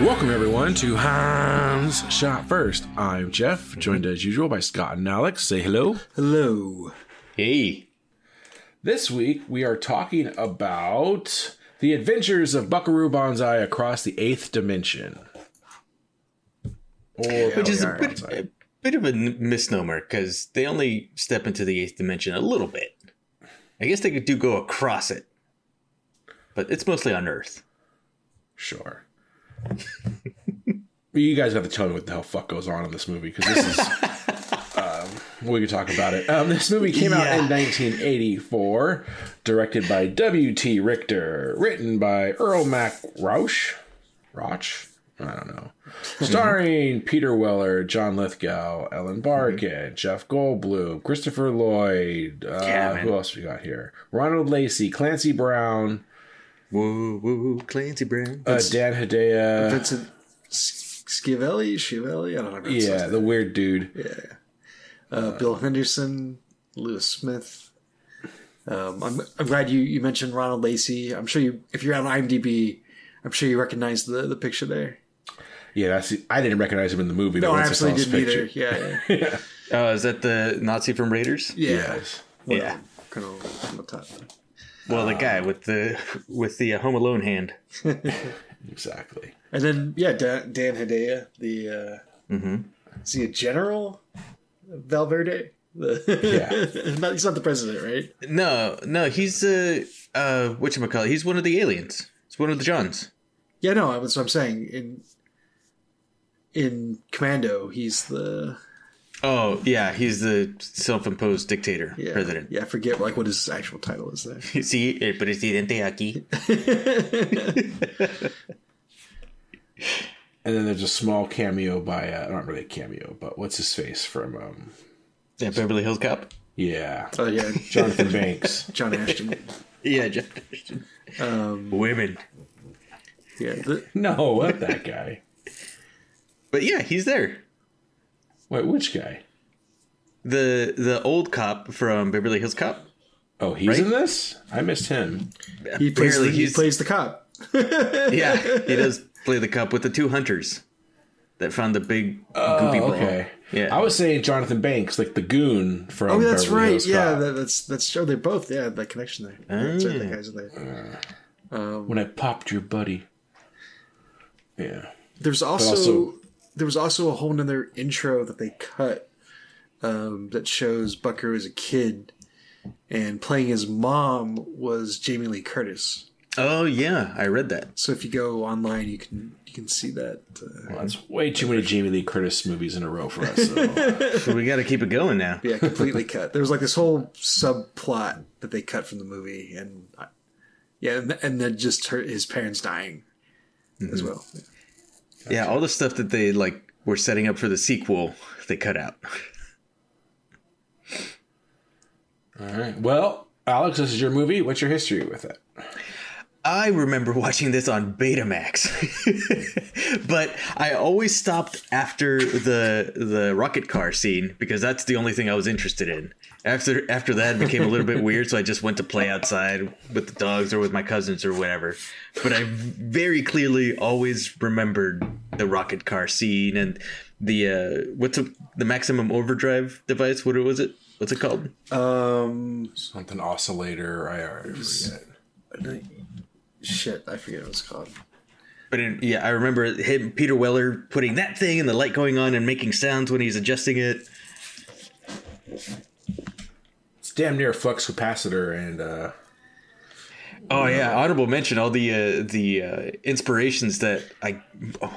Welcome everyone to Hans Shot First. I'm Jeff, joined as usual by Scott and Alex. Say hello. Hello. Hey. This week we are talking about the adventures of Buckaroo Banzai across the eighth dimension. Or Which is a bit, Banzai. a bit of a n- misnomer because they only step into the eighth dimension a little bit. I guess they could do go across it, but it's mostly on Earth. Sure. You guys have to tell me what the hell fuck goes on in this movie because this is. um, we could talk about it. Um, this movie came out in 1984, directed by W.D. Richter, written by Earl Mac Rausch. Rauch? I don't know. Starring Peter Weller, John Lithgow, Ellen Barkin, Jeff Goldblum, Christopher Lloyd. Uh, Yeah, who else we got here? Ronald Lacey, Clancy Brown, Woo woo, Clancy Brown. uh, Dan Hedaya. Vincent S- Schiavelli, Schiavelli, I don't know. how to pronounce Yeah, his the weird dude. uh, Bill Henderson, Lewis Smith. Um, I'm I'm glad you, you mentioned Ronald Lacey. I'm sure you if you're on IMDb, I'm sure you recognize the the picture there. Yeah, that's. I didn't recognize him in the movie. No, but I once absolutely didn't his either. picture- Yeah, yeah, Oh, is that the Nazi from Raiders? yeah. Yes. Well, Yeah. Kind of on the top. Well, the guy with the with the uh, Home Alone hand. Exactly. And then yeah, Dan, Dan Hedaya, the uh, Mm-hmm. is he a general? Valverde. The, Yeah. not, he's not the president, right? No, no, he's uh uh what you call? He's one of the aliens. He's one of the Johns. Yeah, no, that's what I'm saying. In in Commando, he's the Oh yeah, he's the self-imposed dictator yeah, president. Yeah, I forget like what his actual title is there. Sí, el presidente aquí. And then there's a small cameo by uh, not really a cameo, but what's his face from? um Yeah, Beverly Hills Cop. Yeah, Oh yeah, Jonathan Banks. John Ashton. Yeah, Jeff. Um, Women. yeah, the, No, what that guy? But yeah, he's there. Wait, which guy? The the old cop from Beverly Hills Cop. Oh, he's Right? in this. I missed him. he plays the, he plays the cop. Yeah, he does play the cop with the two hunters that found the big oh, goopy Oh, ball. okay. Yeah. I was saying Jonathan Banks, like the goon from. Oh, that's Beverly right. Hills Yeah, Cop. that, that's that's true. They're both yeah, that connection there. Ah. That's right, that guy's in there. Uh, um, when I popped your buddy. Yeah. There's also, also- there was also a whole nother intro that they cut um, that shows Buckaroo as a kid, and playing his mom was Jamie Lee Curtis. Oh yeah, I read that. So if you go online, you can you can see that. Uh, Well, that's way too many Jamie Lee Curtis movies in a row for us. So. So we got to keep it going now. yeah, completely cut. There was like this whole subplot that they cut from the movie, and I- yeah, and, and then just her, his parents dying as well. Yeah, all the stuff that they like were setting up for the sequel, they cut out. All right. Well, Alex, this is your movie. What's your history with it? I remember watching this on Betamax, but I always stopped after the the rocket car scene because that's the only thing I was interested in. After after that, it became a little bit weird, so I just went to play outside with the dogs or with my cousins or whatever. But I very clearly always remembered the rocket car scene and the uh, what's a, the maximum overdrive device? What was it? What's it called? Um, Something oscillator. I already forget. Shit, I forget what it's called. But in, yeah, I remember him, Peter Weller, putting that thing and the light going on and making sounds when he's adjusting it. It's damn near a flux capacitor, and uh, Oh yeah, honorable mention all the uh, the uh, inspirations that I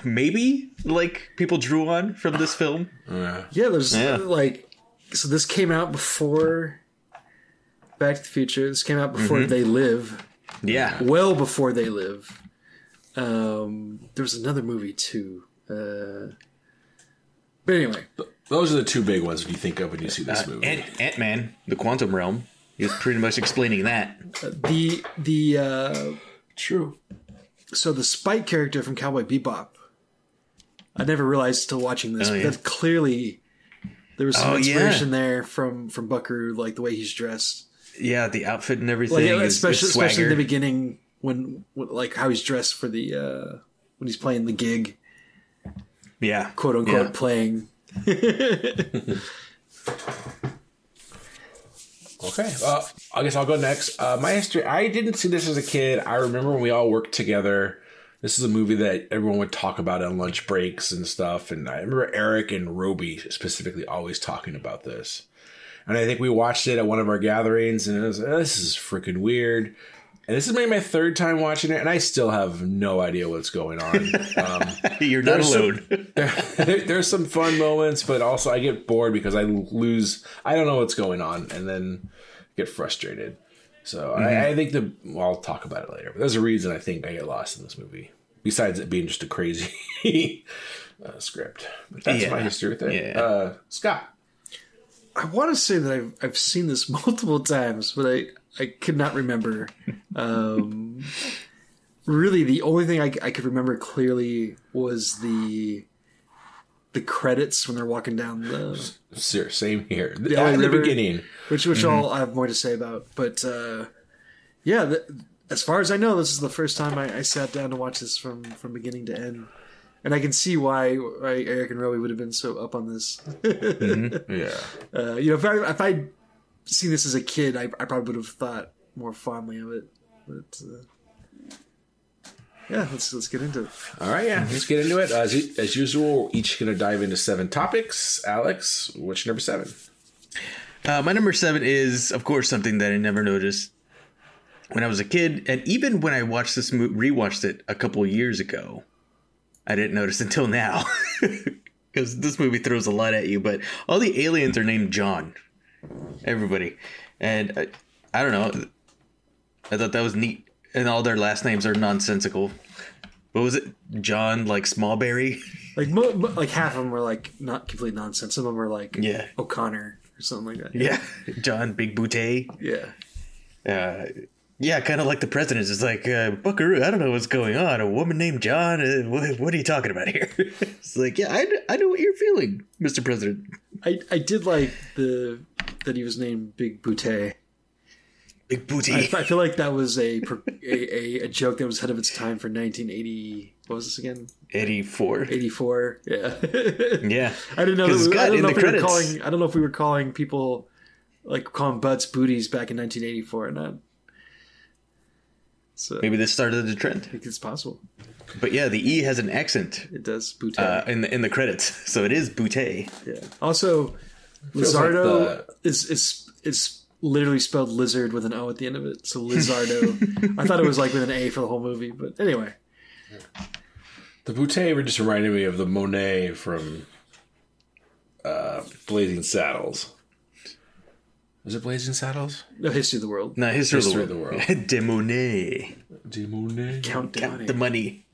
maybe like people drew on from this film. Yeah, there's Yeah. like, so this came out before Back to the Future. This came out before They Live, Yeah, well before They Live. Um, there was another movie too. Uh, but anyway, those are the two big ones when you think of when you see this movie. Ant Ant Man, the Quantum Realm. He was pretty much explaining that. the the uh, True. so the Spike character from Cowboy Bebop. I never realized till watching this, Oh, but yeah. that clearly there was some Oh, yeah. inspiration there from from Buckaroo, like the way he's dressed. Yeah, the outfit and everything. Like, yeah, his- his especially especially in the beginning when, when like how he's dressed for the uh when he's playing the gig, Yeah, quote unquote Yeah. playing. Okay. Uh, I guess I'll go next. Uh, my history. I didn't see this as a kid. I remember when we all worked together. This is a movie that everyone would talk about on lunch breaks and stuff. And I remember Eric and Roby specifically always talking about this. And I think we watched it at one of our gatherings, and it was this is freaking weird. And this is maybe my third time watching it, and I still have no idea what's going on. Um, You're not There's some- alone. there, there's some fun moments, but also I get bored because I lose. I don't know what's going on, and then get frustrated. So I, I think the. Well, I'll talk about it later. But there's a reason I think I get lost in this movie. Besides it being just a crazy uh, script, but that's Yeah. my history with it. Yeah. Uh, Scott, I want to say that I've I've seen this multiple times, but I I could not remember. Um, really, the only thing I, I could remember clearly was the the credits when they're walking down the Sir, same here. LA At the River. beginning, which which all I have more to say about. But uh, yeah, th as far as I know, this is the first time I, I sat down to watch this from from beginning to end, and I can see why, why Eric and Roby would have been so up on this. yeah. Uh, you know, if I if I'd seen this as a kid, I, I probably would have thought more fondly of it. But uh, yeah, let's let's get into it. All right, yeah, let's get into it. As, as usual, we're each going to dive into seven topics. Alex, what's your number seven? Uh, my number seven is, of course, something that I never noticed when I was a kid, and even when I watched this movie, rewatched it a couple of years ago, I didn't notice until now because this movie throws a lot at you. But all the aliens are named John, everybody, and I, I don't know. I thought that was neat, and all their last names are nonsensical. What was it, John? Like Smallberry? Like mo- mo- like half of them were like not complete nonsense. Some of them were like Yeah. O'Connor or something like that. Yeah, John Big Boutte. yeah. uh, yeah, kind of like the president is like, uh, Buckaroo, I don't know what's going on. A woman named John, uh, what, what are you talking about here? it's like, yeah, I, I know what you're feeling, Mr. President. I I did like the that he was named Big Boutte. Big booty. I feel like that was a, a a joke that was ahead of its time for 1980. What was this again? 84. 84. Yeah. Yeah. I didn't know. That we, I don't in know the if we were credits- calling. I don't know if we were calling people like calling butts booties back in 1984 or not. So Maybe this started the I trend. think it's possible. But yeah, the E has an accent It does boutte. uh, in, the, in the credits. So it is Boutte. yeah. Also, Feels like Lizardo the- is is is literally spelled lizard with an O at the end of it. So Lizardo. I thought it was like with an A for the whole movie, but anyway. The Boutte just reminded me of the Monet from uh, Blazing Saddles. Is it Blazing Saddles? No history of the world. No, history, History of of the the world. De Monet. De Count, Count the money.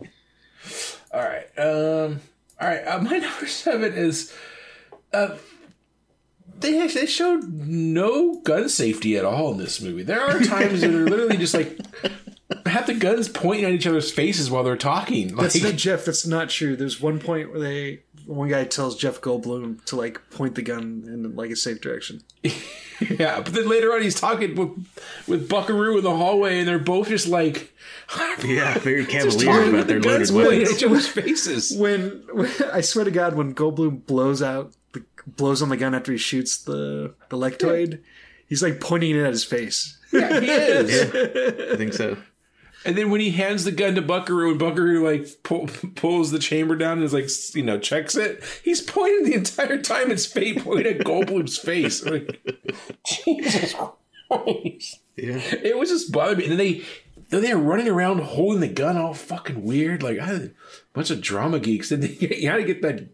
All right. Um. All right. Uh, my number seven is. Uh, they they showed no gun safety at all in this movie. There are times that are literally just like have the guns pointing at each other's faces while they're talking. Like, That's not Jeff. That's not true. There's one point where they one guy tells Jeff Goldblum to like point the gun in like a safe direction. Yeah, but then later on he's talking with, with Buckaroo in the hallway, and they're both just like Yeah, very just cavalier talking about with their the loaded guns pointing weapons. each other's faces. When, when I swear to God, when Goldblum blows out the blows on the gun after he shoots the the Lectroid, he's like pointing it at his face. Yeah, he is. I think so. And then when he hands the gun to Buckaroo, and Buckaroo like pull, pulls the chamber down and is like you know checks it, he's pointing the entire time. His face pointing at Goldblum's face. I'm like, Jesus Christ! Yeah. It was just bothering me. And then they then they were running around holding the gun all fucking weird, like I, bunch of drama geeks. And they, you had to get that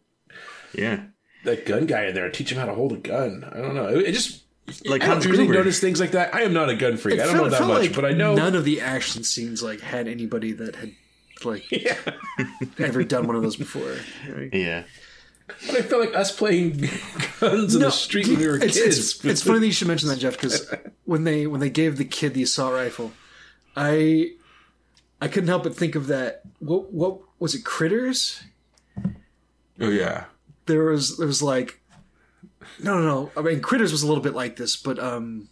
Yeah. that gun guy in there and teach him how to hold a gun. I don't know. It, it just Like I don't Hans usually Gruber. notice things like that. I am not a gun freak. I don't felt- know that much, like but I know none of the action scenes like had anybody that had like yeah. ever done one of those before. Like, Yeah. But I feel like us playing guns in the street when we were it's, kids. It's, it's funny that you should mention that, Jeff, because when they when they gave the kid the assault rifle, I I couldn't help but think of that. What what was it? Critters. oh yeah, There was there was like, no no no. I mean, Critters was a little bit like this, but um,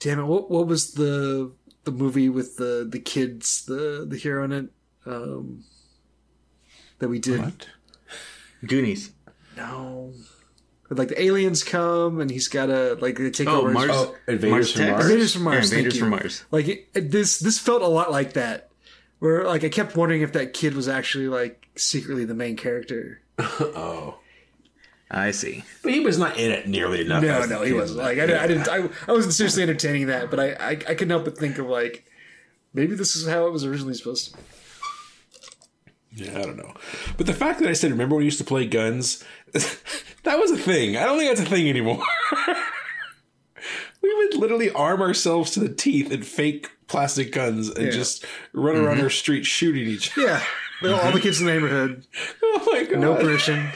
damn it, what what was the the movie with the the kids the the hero in it um that we did what? Goonies. no. Like the aliens come and he's gotta like they take Oh, over. his- Mars. Oh, Invaders Mars from Mars? Invaders from Mars. Yeah, thank Invaders you. from Mars. Like it, it- this, this felt a lot like that. Where like I kept wondering if that kid was actually like secretly the main character. Oh, I see. but he was not in it nearly enough. No, no, he wasn't. Like I, didn't- I didn't. I, I wasn't seriously entertaining that, but I, I, I couldn't help but think of like maybe this is how it was originally supposed to. be. Yeah, I don't know. But the fact that I said, remember when we used to play guns? that was a thing. I don't think that's a thing anymore. we would literally arm ourselves to the teeth in fake plastic guns and Yeah. just run around mm-hmm. our street shooting each other. Yeah, all the kids in the neighborhood, Oh my god. no permission.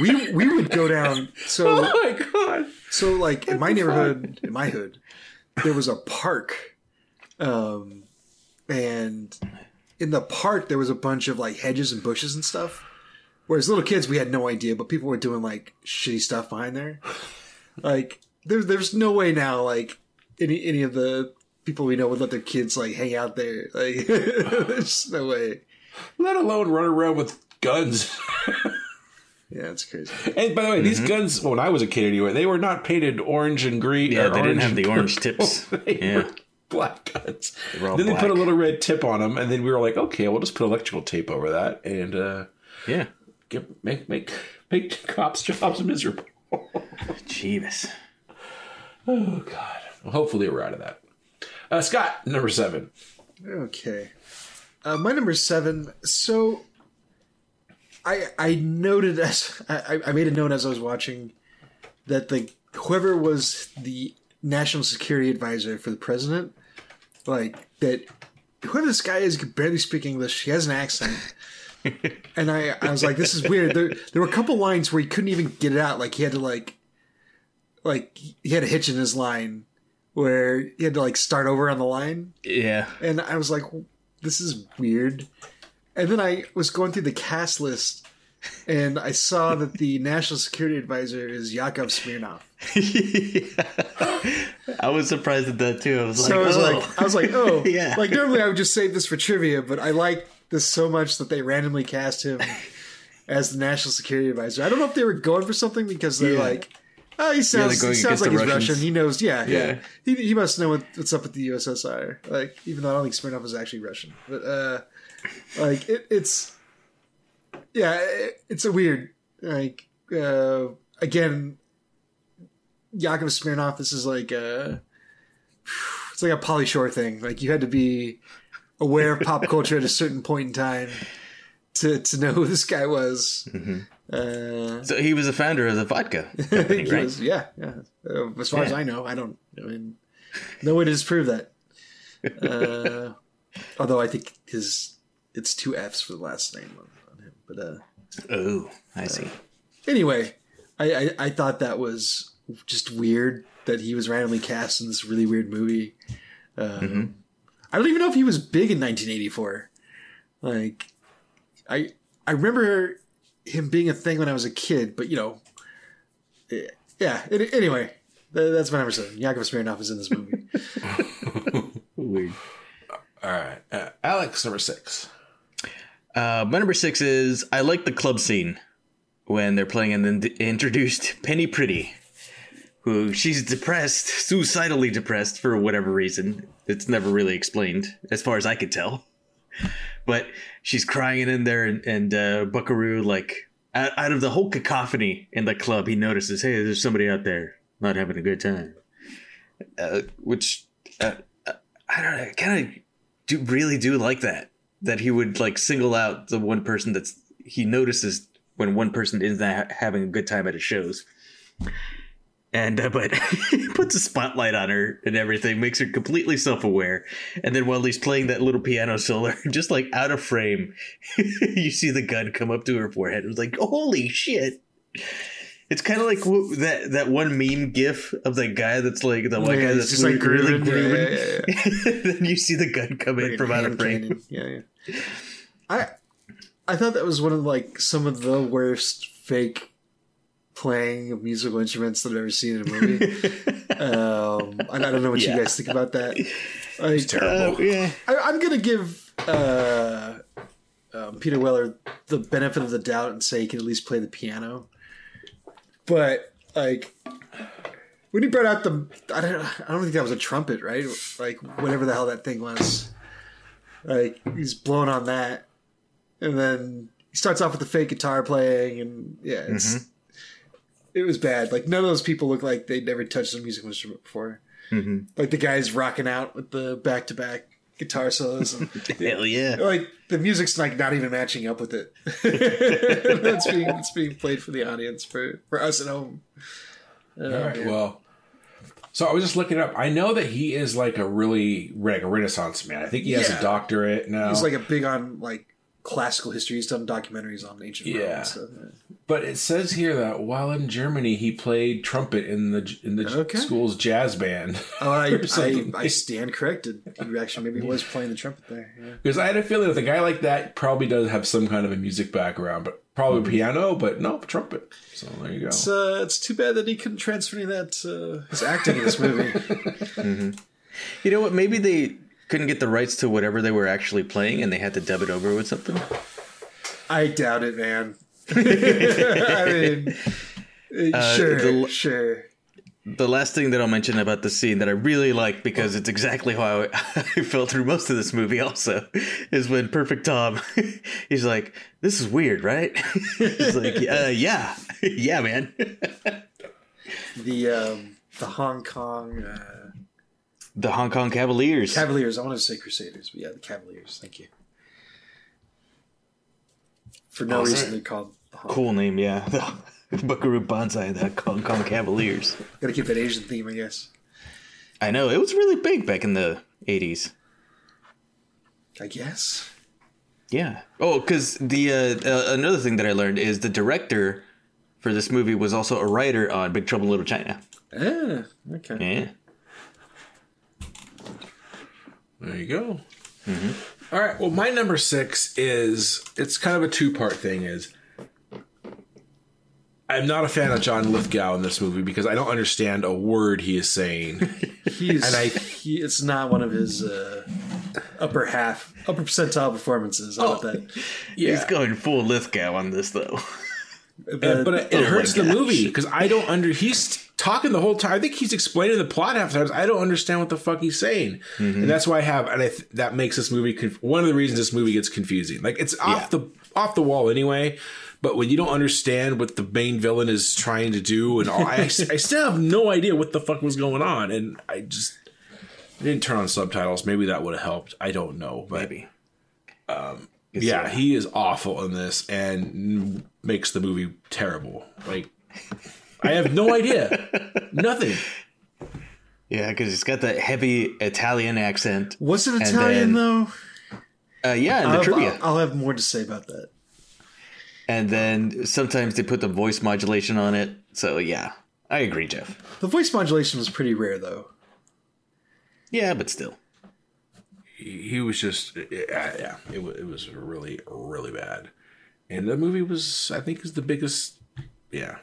We we would go down. So Oh my god. So, like in my neighborhood, in my hood, there was a park, um, and in the park there was a bunch of like hedges and bushes and stuff. Whereas little kids, we had no idea, but people were doing like shitty stuff behind there. Like there's there's no way now like any any of the people we know would let their kids like hang out there. Like there's no way. Let alone run around with guns. Yeah, it's crazy. and by the way, these guns, when I was a kid anyway, they were not painted orange and green. Yeah, they didn't have the orange purple. tips. They Yeah. were black guns. were all then they put a little red tip on them, and then we were like, okay, we'll just put electrical tape over that and uh, Yeah. get, make make make cops' jobs miserable. Jeebus. Oh God. Well, hopefully we're out of that. Uh, Scott, number seven. Okay. Uh, my number seven. So, I I noted as I, I made a note as I was watching that the whoever was the national security advisor for the president, like that, whoever this guy is could barely speak English. He has an accent. and I, I was like, this is weird. There, there were a couple lines where he couldn't even get it out. Like he had to like, like he had a hitch in his line, where he had to like start over on the line Yeah. and I was like, "This is weird." And then I was going through the cast list, and I saw that the national security advisor is Yakov Smirnoff. I was surprised at that too. I was So like, I was oh. like, I was like, "Oh, Yeah. Like normally I would just save this for trivia, but I like this so much that they randomly cast him as the national security advisor. I don't know if they were going for something because they're Yeah. like. Oh, he sounds, going he sounds like he's Russians. Russian. He knows, yeah, yeah. Yeah. He, he must know what, what's up with the USSR. Like, even though I don't think Smirnoff is actually Russian, but uh, like it, it's yeah, it, it's a weird like uh, again. Yakov Smirnoff. This is like a it's like a Pauly Shore thing. Like you had to be aware of pop culture at a certain point in time to to know who this guy was. Uh, So he was the founder of the vodka company, he right? was- yeah, yeah. Uh, as far as I know, I don't. I mean, no way to disprove that. Uh, although I think his it's two F's for the last name on, on him. But uh, Oh, I see. anyway, I, I I thought that was just weird that he was randomly cast in this really weird movie. Um, I don't even know if he was big in 1984. Like, I I remember him being a thing when I was a kid, but you know, eh, yeah. It, anyway, tha- that's my number seven. Yakov Smirnoff is in this movie. Weird. All right, uh, Alex, number six. Uh, my number six is I like the club scene when they're playing and then introduced Penny Pretty, who she's depressed, suicidally depressed for whatever reason. It's never really explained, as far as I could tell. But she's crying in there, and, and uh, Buckaroo, like, out, out of the whole cacophony in the club, he notices, hey, there's somebody out there not having a good time. Uh, which, uh, uh, I don't know, kind of do really do like that that he would like single out the one person that's he notices when one person is not having a good time at his shows. And uh, but he puts a spotlight on her and everything makes her completely self-aware. And then while he's playing that little piano solo just like out of frame you see the gun come up to her forehead it was like holy shit it's kind of like wh- that that one meme gif of that guy that's like the one Yeah, guy that's just, like, really grooving. grooving. Yeah, yeah, then you see the gun come in from out of Hand frame. cannon. Yeah, yeah. I I thought that was one of like some of the worst fake playing of musical instruments that I've ever seen in a movie. um, I, I don't know what Yeah. you guys think about that. Like, Terrible. Uh, yeah. I, I'm gonna give uh, um, Peter Weller the benefit of the doubt and say he can at least play the piano. But like when he brought out the, I don't, I don't think that was a trumpet, right? Like whatever the hell that thing was. Like he's blowing on that, and then he starts off with the fake guitar playing, and yeah, it's mm-hmm. it was bad. Like none of those people look like they'd never touched a musical instrument before. Mm-hmm. Like the guy's rocking out with the back to back guitar solos. And, Hell yeah. like the music's like not even matching up with it. That's being it's being played for the audience for for us at home. All um, right, well, so I was just looking up. I know that he is like a really like a Renaissance man. I think he has Yeah. a doctorate now. He's like a big on like classical history. He's done documentaries on ancient Rome. Yeah. and stuff. But it says here that while in Germany, he played trumpet in the in the Okay. school's jazz band. Oh, I, I I stand corrected. He actually maybe was playing the trumpet there. Yeah. Because I had a feeling that a guy like that probably does have some kind of a music background, but probably piano, but no trumpet. So there you go. It's uh, it's too bad that he couldn't transfer any of that uh, his acting in this movie. You know what? Maybe they couldn't get the rights to whatever they were actually playing and they had to dub it over with something. I doubt it, man. I mean, uh, sure, the- sure. The last thing that I'll mention about the scene that I really like because it's exactly how I, I felt through most of this movie also is when Perfect Tom he's like, This is weird, right? he's like, uh, yeah. yeah, man. The um, the Hong Kong uh, The Hong Kong Cavaliers. Cavaliers. I wanted to say Crusaders, but yeah, the Cavaliers. Thank you. For no Awesome. reason, they're called. The Hong cool name, yeah. The Buckaroo Banzai, the Hong Kong Cavaliers. Gotta keep that Asian theme, I guess. I know, it was really big back in the 80s. I guess. Yeah. Oh, because the uh, uh, another thing that I learned is the director for this movie was also a writer on Big Trouble in Little China. Ah, okay. Yeah. There you go. All right. Well, my number six is it's kind of a two part thing. Is I'm not a fan of John Lithgow in this movie because I don't understand a word he is saying. He's And I- he, it's not one of his uh, upper half, upper percentile performances. How about that? yeah, He's going full Lithgow on this, though. The- Uh, but it, it Oh hurts the movie because I don't under. He's talking the whole time. I think he's explaining the plot half the times. I don't understand what the fuck he's saying, Mm-hmm. and that's why I have. And I th- that makes this movie conf- one of the reasons this movie gets confusing. Like it's off the off the wall anyway. But when you don't understand what the main villain is trying to do, and all, I, I still have no idea what the fuck was going on, and I just I didn't turn on subtitles. Maybe that would have helped. I don't know, but Maybe. yeah, he is awful in this and makes the movie terrible. Like, I have no idea. Nothing. Yeah, because he's got that heavy Italian accent. Was it Italian then- though? Uh, yeah, in the I'll, trivia. I'll, I'll have more to say about that. And then sometimes they put the voice modulation on it. So yeah, I agree, Jeff. The voice modulation was pretty rare, though. Yeah, but still. He, he was just, yeah, yeah it, wa- it was really, really bad. And the movie was I think is the biggest. Yeah.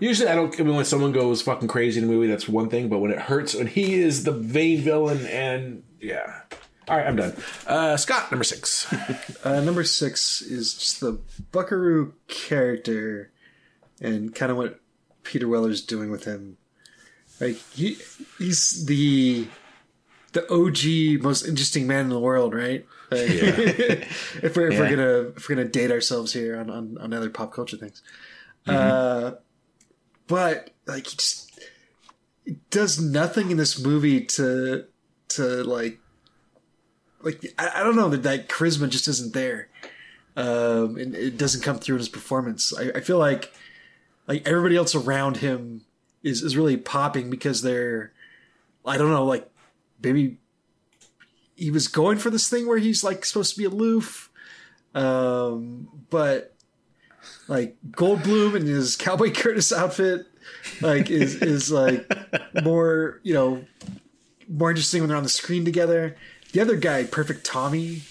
Usually, I don't. I mean, when someone goes fucking crazy in a movie, that's one thing. But when it hurts, when he is the main villain, and yeah. All right, I'm done. Uh, Scott, number six. Uh, number six is just the Buckaroo character and kind of what Peter Weller's doing with him. Like he, he's the the OG most interesting man in the world, right? Like, if we're if we're gonna if we're gonna date ourselves here on on, on other pop culture things, Mm-hmm. uh, but like he just does nothing in this movie to to like like I, I don't know that that charisma just isn't there. Um and it doesn't come through in his performance. I, I feel like like everybody else around him is is really popping because they're i don't know like maybe he was going for this thing where he's like supposed to be aloof um but like goldblum in his cowboy curtis outfit like is is like more you know more interesting when they're on the screen together. The other guy, Perfect Tommy,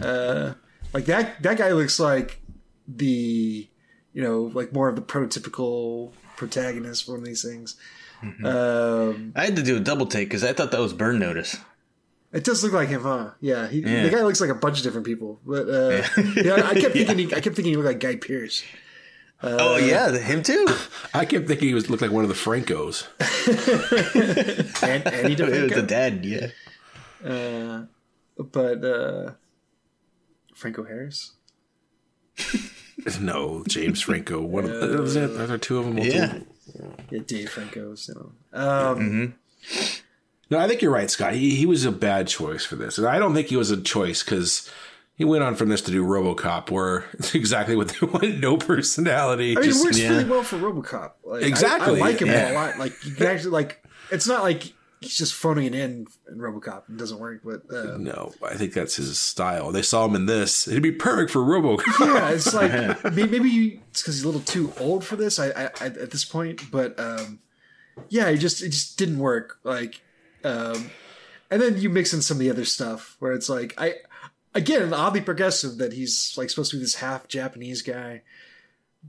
uh, like that that guy looks like the you know like more of the prototypical protagonist for one of these things. Um, I had to do a double take because I thought that was Burn Notice. It does look like him, huh? Yeah, he, Yeah. the guy looks like a bunch of different people. But uh, yeah, I kept thinking he, I kept thinking he looked like Guy Pearce. oh yeah, him too. I kept thinking he was looked like one of the Francos. And, and he It was the dad. Yeah. uh, but uh, Franco Harris. No, James Franco. One of the, is it? Are there two of them? Yeah. Yeah, Dave Franco's. You know. Um, No, I think you're right, Scott. He he was a bad choice for this, and I don't think he was a choice because he went on from this to do RoboCop, where it's exactly what they wanted: no personality. I mean, just- it works yeah. really well for RoboCop. Like, Exactly, I, like him yeah. a lot. Like you can actually like. It's not like he's just phoning it in in RoboCop. It doesn't work, but uh, no, I think that's his style. They saw him in this; it'd be perfect for RoboCop. yeah, it's like may- maybe it's because he's a little too old for this. I, I, I at this point, but um, yeah, it just it just didn't work. Like, um, and then you mix in some of the other stuff where it's like I again oddly progressive that he's like supposed to be this half Japanese guy,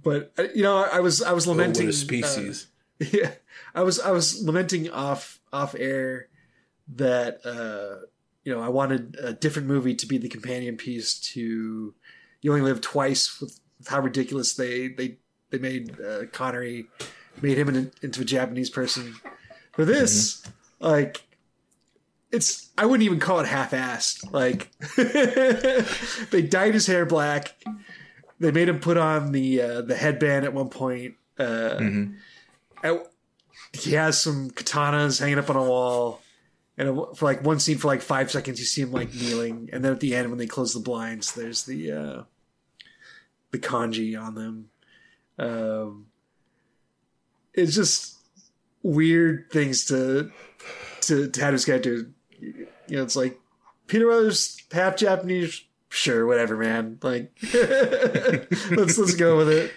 but uh, you know I was I was Oh, lamenting uh, species! yeah i was i was lamenting off off air that uh you know i wanted a different movie to be the companion piece to you only live twice with how ridiculous they they they made uh, connery made him an, into a japanese person. For this like it's i wouldn't even call it half-assed. Like they dyed his hair black. They made him put on the uh, the headband at one point. Uh at- he has some katanas hanging up on a wall. And for like one scene for like five seconds you see him like kneeling. And then at the end when they close the blinds there's the uh the kanji on them. Um it's just weird things to to, to guy do you know it's like peter Weller's half japanese sure whatever man like let's let's go with it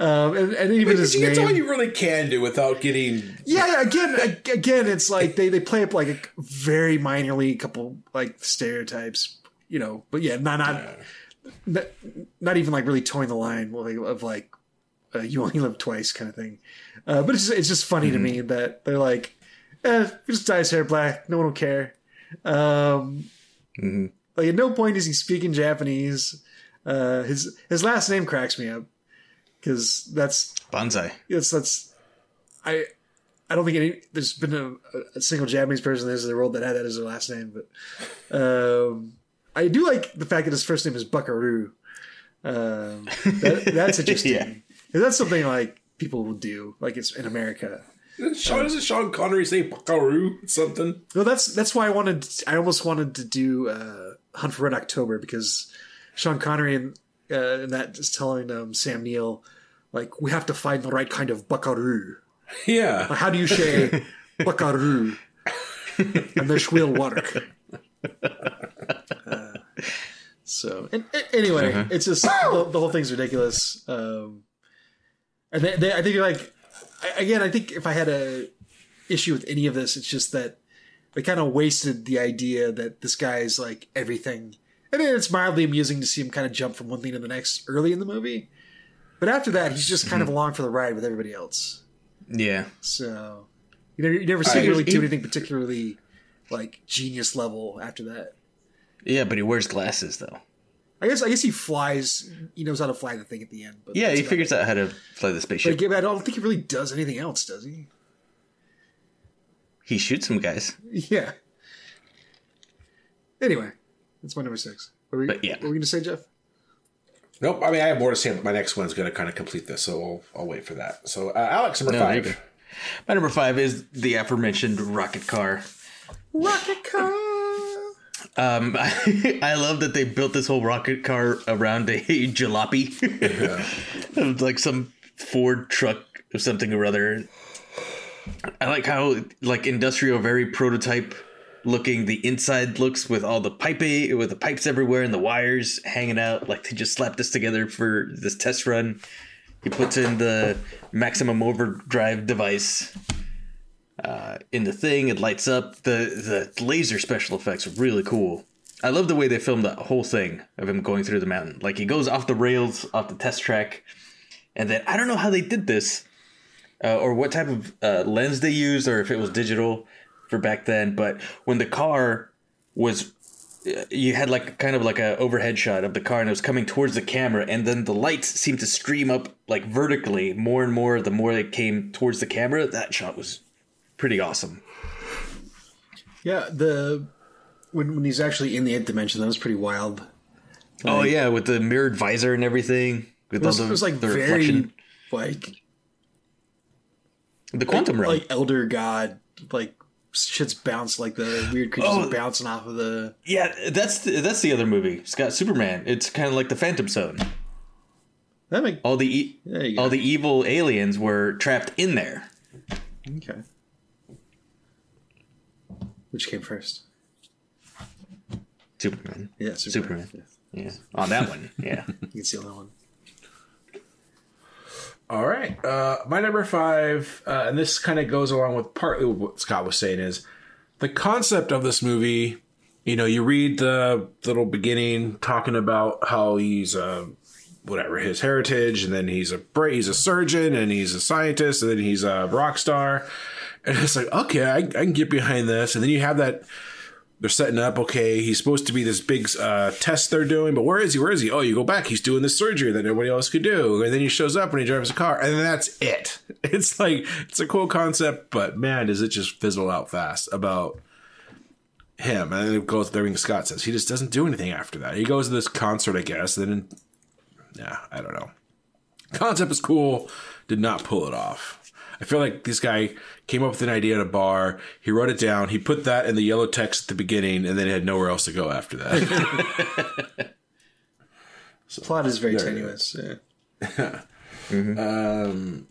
um and, and even his It's all you really can do without getting. yeah, yeah, again, again, it's like they, they play up like a very minorly a couple like stereotypes, you know. But yeah, not not not, not even like really towing the line of like uh, you only live twice kind of thing. Uh, but it's just, it's just funny to me that they're like, eh, we just dye his hair black, no one will care. Um, Like at no point is he speaking Japanese. Uh, his his last name cracks me up because that's Bonsai. yes, that's I. I don't think any, there's been a, a single Japanese person in the world that had that as their last name, but um, I do like the fact that his first name is Buckaroo. Um, that, that's interesting. Yeah. That's something like people will do, like it's in America. Sean, doesn't Sean Connery say Buckaroo something? Well, that's that's why I wanted. I almost wanted to do uh, Hunt for Red October because Sean Connery and uh, and that is telling um, Sam Neill like we have to find the right kind of Buckaroo. Yeah. How do you say buckaroo? and this will work. Uh, so, and, a- anyway, it's just the, the whole thing's ridiculous. Um, and they, they, I think like I- again, I think if I had a issue with any of this, it's just that they kind of wasted the idea that this guy's like everything And then it's mildly amusing to see him kind of jump from one thing to the next early in the movie. But after that, he's just kind of mm-hmm. along for the ride with everybody else. Yeah. So you never, you never see him I- really do anything particularly like genius level after that. Yeah, but he wears glasses though. I guess I guess he flies. He knows how to fly the thing at the end. But Yeah, he figures it. out how to fly the But spaceship. again, I don't think he really does anything else, does he? He shoots some guys. Yeah. Anyway, that's my number six. What were, we, But yeah. what were we going to say, Jeff? Nope. I mean, I have more to say, but my next one's going to kind of complete this, so I'll, I'll wait for that. So, uh, Alex, number No, five. go. My number five is the aforementioned rocket car. Rocket car. Um, I, I love that they built this whole rocket car around a jalopy, Of, like some Ford truck or something or other. I like how like industrial, very prototype looking. The inside looks with all the piping, with the pipes everywhere and the wires hanging out. Like they just slapped this together for this test run. He puts in the maximum overdrive device uh, in the thing. It lights up. The the laser special effects are really cool. I love the way they filmed that whole thing of him going through the mountain. Like he goes off the rails, off the test track, and then I don't know how they did this, uh, or what type of uh, lens they used, or if it was digital for back then. But when the car was uh, you had like kind of like a overhead shot of the car and it was coming towards the camera and then the lights seemed to stream up like vertically more and more the more they came towards the camera that shot was pretty awesome Yeah, the when when he's actually in the eighth dimension, that was pretty wild. oh yeah with the mirrored visor and everything with It was, the, it was like the very reflection like the quantum realm like elder god like shit's bounce like the weird creatures Oh. are bouncing off of the yeah that's the, that's the other movie it's got superman it's kind of like the phantom zone that make all the e- There you go. all the evil aliens were trapped in there okay. Which came first? superman Yeah, Superman. Superman. yeah on that one yeah You can see the other one. All right. Uh, my number five, uh, and this kind of goes along with partly what Scott was saying, is the concept of this movie. You know, you read the little beginning talking about how he's uh, whatever his heritage, and then he's a he's a surgeon, and he's a scientist, and then he's a rock star, and it's like okay, I, I can get behind this, and then you have that they're setting up. Okay, he's supposed to be this big uh, test they're doing, but where is he? Where is he? Oh, you go back. He's doing this surgery that nobody else could do, and then he shows up and he drives a car, and then that's it. It's like it's a cool concept, but man, does it just fizzle out fast about him. And then it goes everything Scott says. He just doesn't do anything after that. He goes to this concert, I guess. Then, yeah, I don't know. Concept is cool. Did not pull it off. I feel like this guy came up with an idea at a bar. He wrote it down. He put that in the yellow text at the beginning, and then he had nowhere else to go after that. so, Plot is very There it tenuous. Yeah.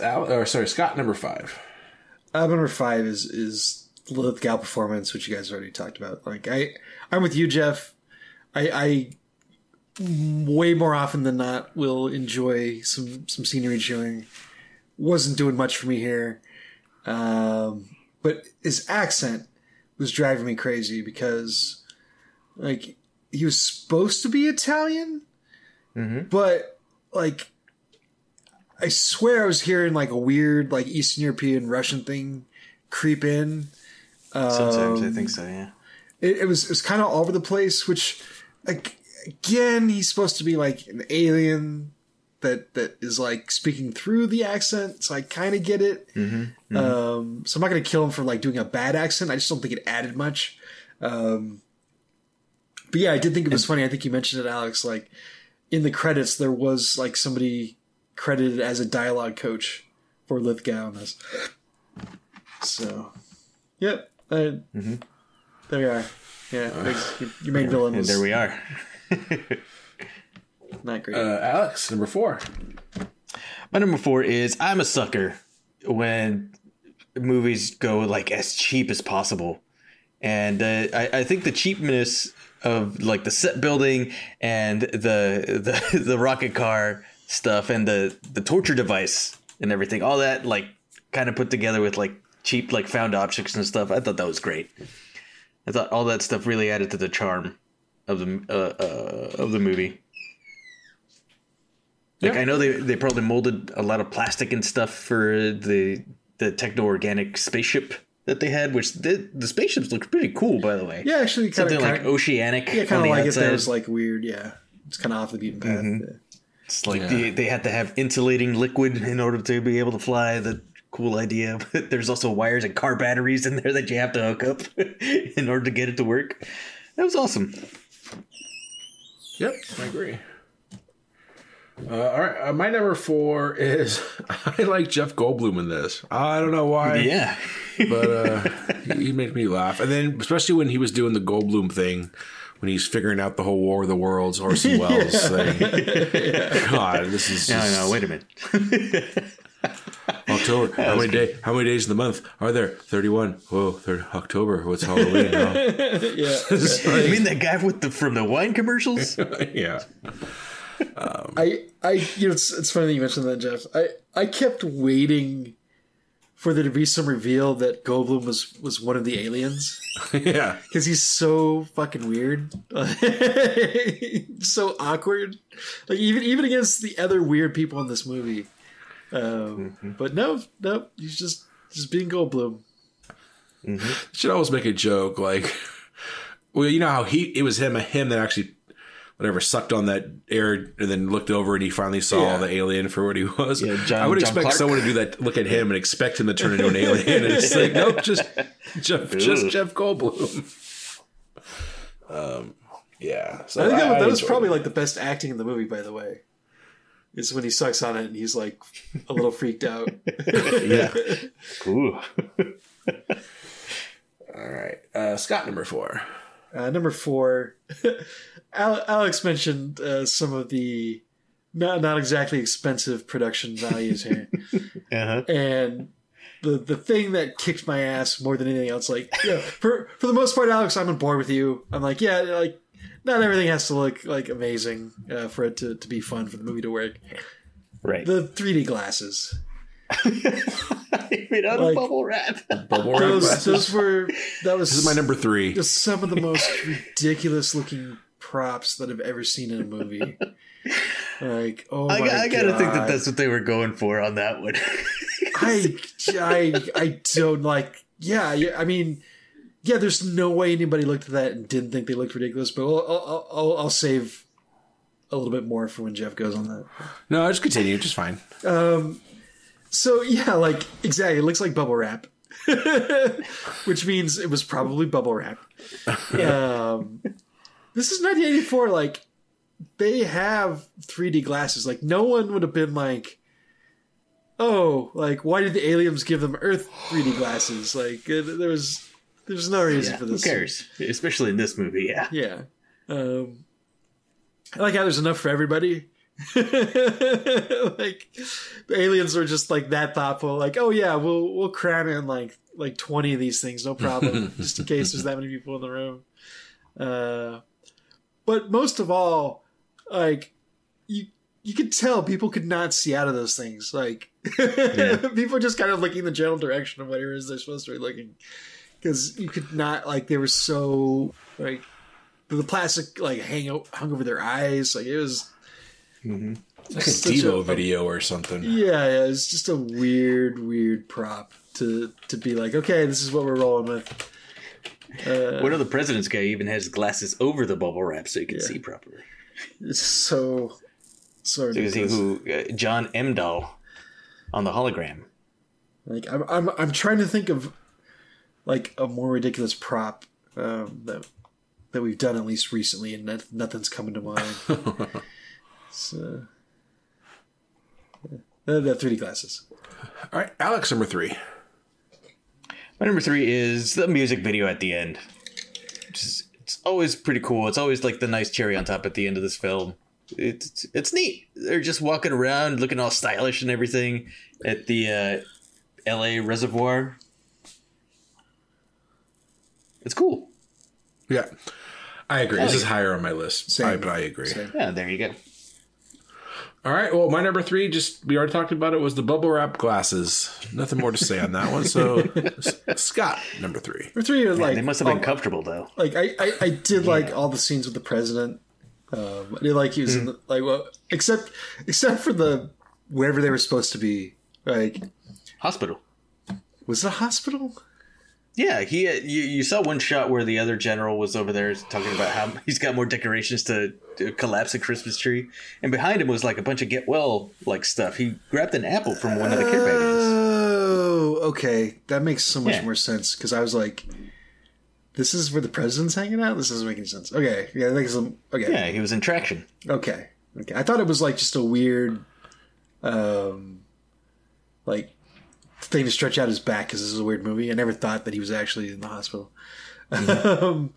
Al, or sorry, Scott number five. Uh, number five is is Lithgow performance, which you guys already talked about. Like I, I'm with you, Jeff. I, I way more often than not will enjoy some some scenery chewing. Wasn't doing much for me here, um, but his accent was driving me crazy because, like, he was supposed to be Italian, but like I swear I was hearing like a weird like Eastern European Russian thing creep in. sometimes i think so yeah It, it was it was kind of all over the place. Which like, again, he's supposed to be like an alien that that is like speaking through the accent, so I kind of get it. Um, so I'm not gonna kill him for like doing a bad accent. I just don't think it added much. Um, but yeah, I did think it was funny. I think you mentioned it, Alex. Like in the credits, there was like somebody credited as a dialogue coach for Lithgow in this. So, yep. Uh, There we are. Yeah, your main villain and there we are not great. Uh, Alex number four. My number four is I'm a sucker when movies go like as cheap as possible, and uh, I, I think the cheapness of like the set building and the the the rocket car stuff and the the torture device and everything, all that like kind of put together with like cheap like found objects and stuff. I thought that was great. I thought all that stuff really added to the charm of the uh, uh, of the movie. Like Yeah. I know they they probably molded a lot of plastic and stuff for the the techno organic spaceship that they had, which the, the spaceships look pretty cool, by the way. Yeah, actually, kind something of like oceanic. yeah, on kind of the like it. That was like weird. Yeah, it's kind of off the beaten path. Mm-hmm. It's like they, they had to have insulating liquid in order to be able to fly. The cool idea. But there's also wires and car batteries in there that you have to hook up in order to get it to work. That was awesome. Yep, I agree. Uh, all right, uh, my number four is I like Jeff Goldblum in this. I don't know why. Yeah. but uh, he, he made me laugh. And then, especially when he was doing the Goldblum thing, when he's figuring out the whole War of the Worlds, Orson Welles thing. God, this is No, just no, wait a minute. October. How many day? How many days in the month are there? Thirty-one. Whoa, third October. What's Halloween? Oh. It's You mean that guy with the from the wine commercials? yeah. Um, I, I, you know, it's, it's funny that you mentioned that, Jeff. I, I kept waiting for there to be some reveal that Goldblum was was one of the aliens Yeah. because he's so fucking weird, so awkward. Like even even against the other weird people in this movie. Um, mm-hmm. But no, no, he's just just being Goldblum. Mm-hmm. should always make a joke like well you know how he it was him a him that actually whatever sucked on that air and then looked over and he finally saw Yeah. the alien for what he was Yeah, John- i would John expect Clark. someone to do that look at him and expect him to turn into an alien and it's like nope just jeff just jeff goldblum um yeah so I think that, I was probably it. like the best acting in the movie. By the way, is when he sucks on it and he's like a little freaked out. yeah. Cool. all right uh scott number four Uh, number four, Al- Alex mentioned uh, some of the not not exactly expensive production values here, Uh-huh. and the the thing that kicked my ass more than anything else, like yeah, for for the most part, Alex, I'm on board with you. I'm like, yeah, like not everything has to look like amazing uh, for it to, to be fun for the movie to work. Right. The 3D glasses, made out like- of bubble wrap. Bubble wrap those those were that was this is my number three just some of the most ridiculous looking props that I've ever seen in a movie. Like, oh I, my I gotta think that that's what they were going for on that one. I, I, I don't like. Yeah, yeah, I mean, yeah. There's no way anybody looked at that and didn't think they looked ridiculous. But I'll, I'll, I'll, I'll save a little bit more for when Jeff goes on that. no I'll just continue just fine Um. So yeah, like exactly, it looks like bubble wrap, which means it was probably bubble wrap. um, this is 1984. Like they have 3D glasses. Like no one would have been like, oh, like why did the aliens give them Earth 3D glasses? Like uh, there was there's no reason Yeah, for this. who cares? Especially in this movie, yeah. Yeah. Um, I like how there's enough for everybody. like the aliens were just like that thoughtful. Like, oh yeah, we'll we'll cram in like like twenty of these things, no problem, just in case there's that many people in the room. Uh, but most of all, like you you could tell people could not see out of those things. Like people are just kind of looking in the general direction of whatever it is they're supposed to be looking. Because you could not like they were so like the plastic like hang out, hung over their eyes like it was mm-hmm. it's like a devo a- video or something. Yeah yeah it's just a weird weird prop to to be like okay this is what we're rolling with One of the president's guy even has glasses over the bubble wrap so you can see properly. it's so so So you can see who uh, John Emdall on the hologram. like I'm, I'm i'm trying to think of like a more ridiculous prop um that that we've done at least recently and that, nothing's coming to mind so yeah. Uh, the 3d glasses all right alex number three My number three is the music video at the end. Which is, it's always pretty cool. It's always like the nice cherry on top at the end of this film. It's it's neat. They're just walking around looking all stylish and everything at the uh, L.A. Reservoir. It's cool. yeah i agree this is higher on my list Same. I, but i agree Same. Yeah, there you go. All right. Well, my number three, just we already talked about it, was the bubble wrap glasses. Nothing more to say on that one. So, Scott, number three. Number three was like they must have been all- comfortable though. like I, I, I did like all the scenes with the president. Um, I did like he was in the, like well, except except for the wherever they were supposed to be. Like, Hospital. was it a hospital? Yeah, he. uh, You, you saw one shot where the other general was over there talking about how he's got more decorations to, to collapse a Christmas tree, and behind him was like a bunch of get well like stuff. He grabbed an apple from one of the care packages. Oh, okay, that makes so much Yeah. more sense because I was like, "This is where the president's hanging out." This doesn't make any sense. Okay, yeah, that makes some. Okay, Yeah, he was in traction. Okay. Okay. I thought it was like just a weird, um, like thing to stretch out his back because this is a weird movie. I never thought that he was actually in the hospital. um,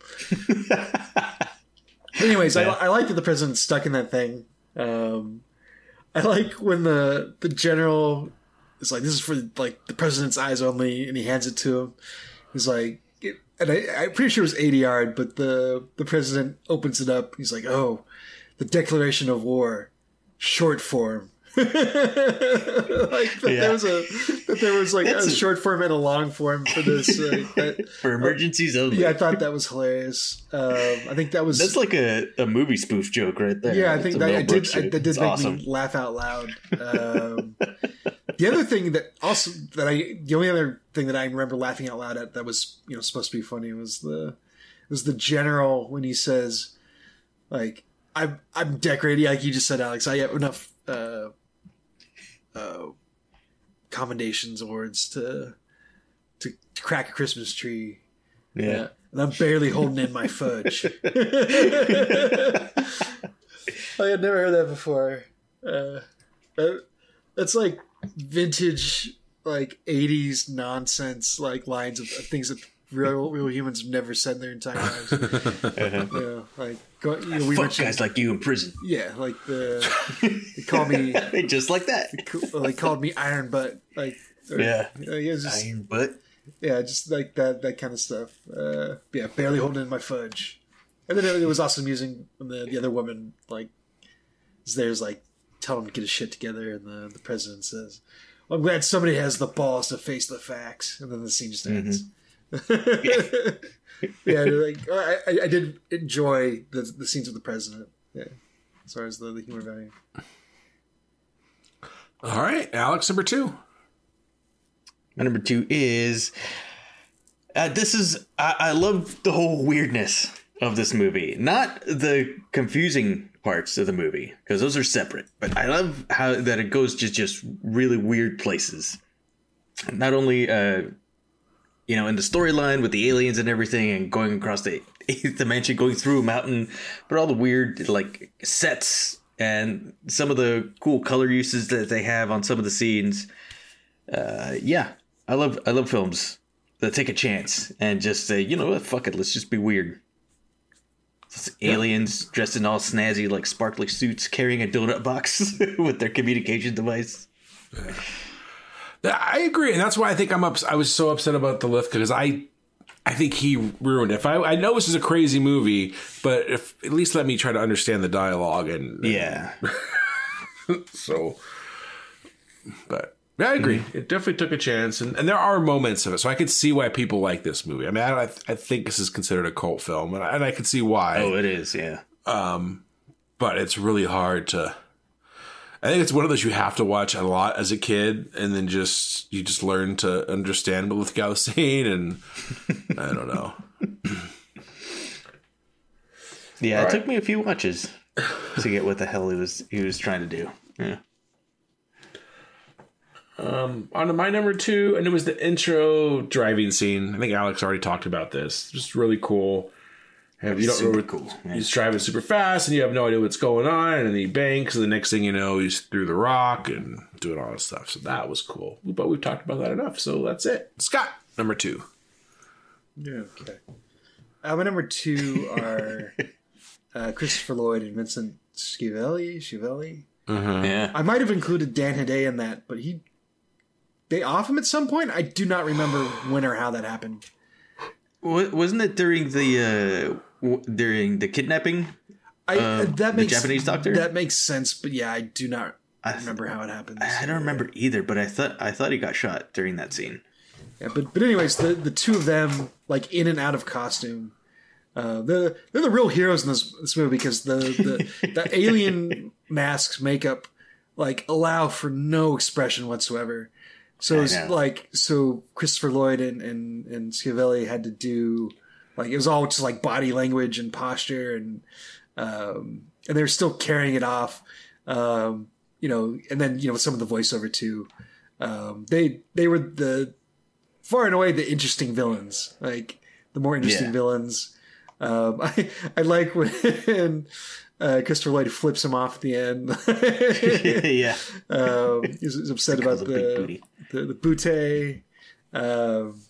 anyways, I, I like that the president's stuck in that thing. Um, I like when the the general is like, "This is for like the president's eyes only," and he hands it to him. He's like, and I, I'm pretty sure it was 80 yard, but the the president opens it up. He's like, "Oh, the Declaration of War, short form." like that Yeah. there was a that there was like a That's a- short form and a long form for this. Uh, that, For emergencies only. yeah, I thought that was hilarious. Um, I think that was That's like a, a movie spoof joke right there. yeah, I think that, I did. I, that did It's make awesome. me laugh out loud. Um, the other thing that also that I the only other thing that I remember laughing out loud at that was you know supposed to be funny was the was the general when he says like I'm I'm decorated like you just said Alex I have enough uh, uh, commendations awards to to crack a Christmas tree Yeah. and I'm barely holding in my fudge. I had never heard that before. Uh, that- that's like vintage, like '80s nonsense, like lines of, of things that real real humans have never said in their entire lives. yeah, like you know, we Fuck guys like you in prison. yeah, like the they called me, Just like that. they called me Iron Butt, like or- Yeah. it was just Iron butt. yeah, just like that that kind of stuff. Uh, yeah, barely holding in my fudge. And then it, it was also amusing when the, the other woman like is there's like tell him to get his shit together, and the the president says, well, "I'm glad somebody has the balls to face the facts." And then the scene just ends. yeah, like I, I, I did enjoy the the scenes with the president. Yeah, as far as the, the humor value. All right, Alex, number two. My number two is uh, this is I, I love the whole weirdness of this movie, not the confusing parts of the movie because those are separate. But I love how that it goes to just really weird places. Not only uh, you know in the storyline with the aliens and everything, and going across the eighth dimension, going through a mountain, but all the weird like sets and some of the cool color uses that they have on some of the scenes uh, yeah, I love I love films that take a chance and just say, you know what, fuck it, let's just be weird. It's aliens dressed in all snazzy, like sparkly suits, carrying a donut box with their communication device. I agree, and that's why I think I'm up. I was so upset about the lift because I, I think he ruined it. If I, I know this is a crazy movie, but if at least let me try to understand the dialogue and Yeah, so. But yeah, I agree. It definitely took a chance, and, and there are moments of it, so I could see why people like this movie. I mean, I, I think this is considered a cult film, and I, and I can see why. oh, it is. Yeah, Um, but it's really hard to I think it's one of those you have to watch a lot as a kid and then just you just learn to understand what the guy was saying and I don't know. yeah. All it right. took me a few watches to get what the hell he was he was trying to do. Yeah. Um, on to my number two, and it was the intro driving scene. I think Alex already talked about this. Just really cool. Have you don't Super know cool, yeah. He's driving super fast, and you have no idea what's going on, and then he banks, and the next thing you know, he's through the rock and doing all this stuff. So that was cool. But we've talked about that enough, so that's it. Scott, number two. Yeah. Okay. Uh, my number two are uh, Christopher Lloyd and Vincent Schiavelli. Schiavelli. Yeah. I might have included Dan Hedaya in that, but he they off him at some point. I do not remember when or how that happened. Wasn't it during the uh, w- during the kidnapping? I Uh, that the makes Japanese doctor? That makes sense, but yeah, I do not I don't remember how it happened. I don't remember either, but I thought I thought he got shot during that scene. Yeah, but but anyways, the the two of them like in and out of costume. Uh, they're they're the real heroes in this this movie because the the, the alien masks makeup like allow for no expression whatsoever. So it's like so Christopher Lloyd and and and Schiavelli had to do like it was all just like body language and posture and um and they're still carrying it off. Um, you know, and then you know some of the voiceover too. Um, they they were the far and away the interesting villains, like the more interesting Yeah. villains. Um, I I like when uh, Christopher Lloyd flips him off at the end. yeah, um, he's, he's upset about the booty. the, the butte. Um,